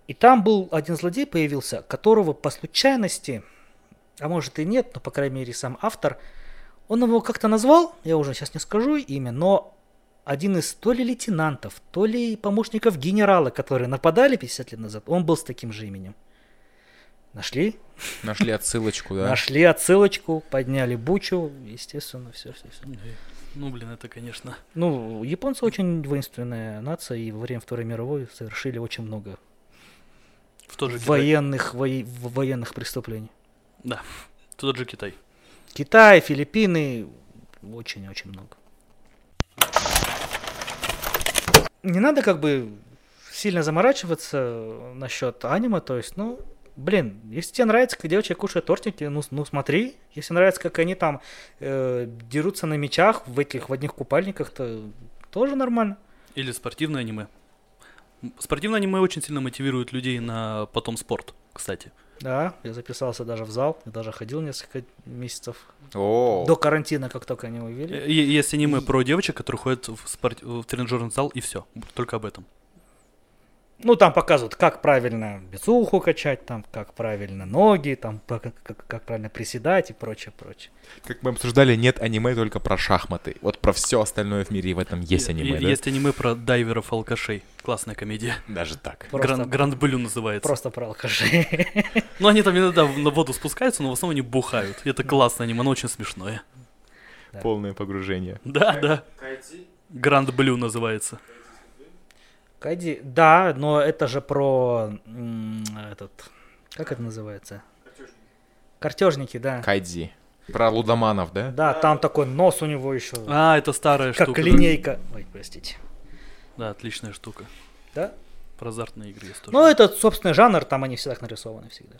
И там был один злодей появился, которого по случайности, а может и нет, но по крайней мере сам автор, он его как-то назвал, я уже сейчас не скажу имя, но один из то ли лейтенантов, то ли помощников генерала, которые нападали 50 лет назад, он был с таким же именем. Нашли? Нашли отсылочку, да? Нашли отсылочку, подняли бучу, естественно, все, все, все. Ну, блин, это, конечно... Ну, японцы очень воинственная нация, и во время Второй мировой совершили очень много В тот же Китай. военных, вои- военных преступлений. Да, в тот же Китай. Китай, Филиппины, очень-очень много. Не надо как бы сильно заморачиваться насчет аниме, то есть, ну, блин, если тебе нравится, как девочки кушают тортики, ну, ну смотри. Если нравится, как они там э, дерутся на мечах в этих в одних купальниках, то тоже нормально. Или спортивное аниме. Спортивное аниме очень сильно мотивирует людей на потом спорт, кстати. Да, я записался даже в зал, я даже ходил несколько месяцев О, до карантина, как только они е- Есть аниме про девочек, которые ходят в, спорт... в тренажерный зал, и все. Только об этом. Ну, там показывают, как правильно бицуху качать, там, как правильно ноги, там, как, как, как правильно приседать и прочее, прочее. как мы обсуждали, нет аниме только про шахматы. Вот про все остальное в мире в этом есть аниме, да? Есть аниме про дайверов-алкашей. Классная комедия. Даже так. Гранд, Гранд Блю называется. просто про алкашей. Ну, они там иногда на воду спускаются, но в основном они бухают. И это классное аниме, оно очень смешное. Полное погружение. Да, да. Гранд Блю называется. Кайди, да, но это же про этот, как это называется? Картежники, да. Кайдзи. Про лудоманов, да? Да, там такой нос у него еще, А, это старая как штука. да. линейка. Ой, простите. Да, отличная штука. Да? Про азартные игры есть тоже. Ну, это собственный жанр, там они все так нарисованы всегда.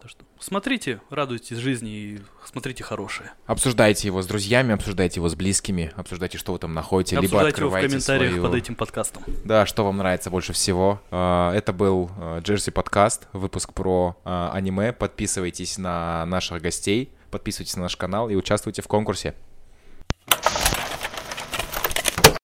Так что смотрите, радуйтесь жизни и смотрите хорошее. Обсуждайте его с друзьями, обсуждайте его с близкими, обсуждайте, что вы там находите, либо Обсуждайте его в открывайте комментариях свою... под этим подкастом. Да, что вам нравится больше всего. А, Это был Джерси подкаст, выпуск про а, аниме. Подписывайтесь на наших гостей, подписывайтесь на наш канал и участвуйте в конкурсе.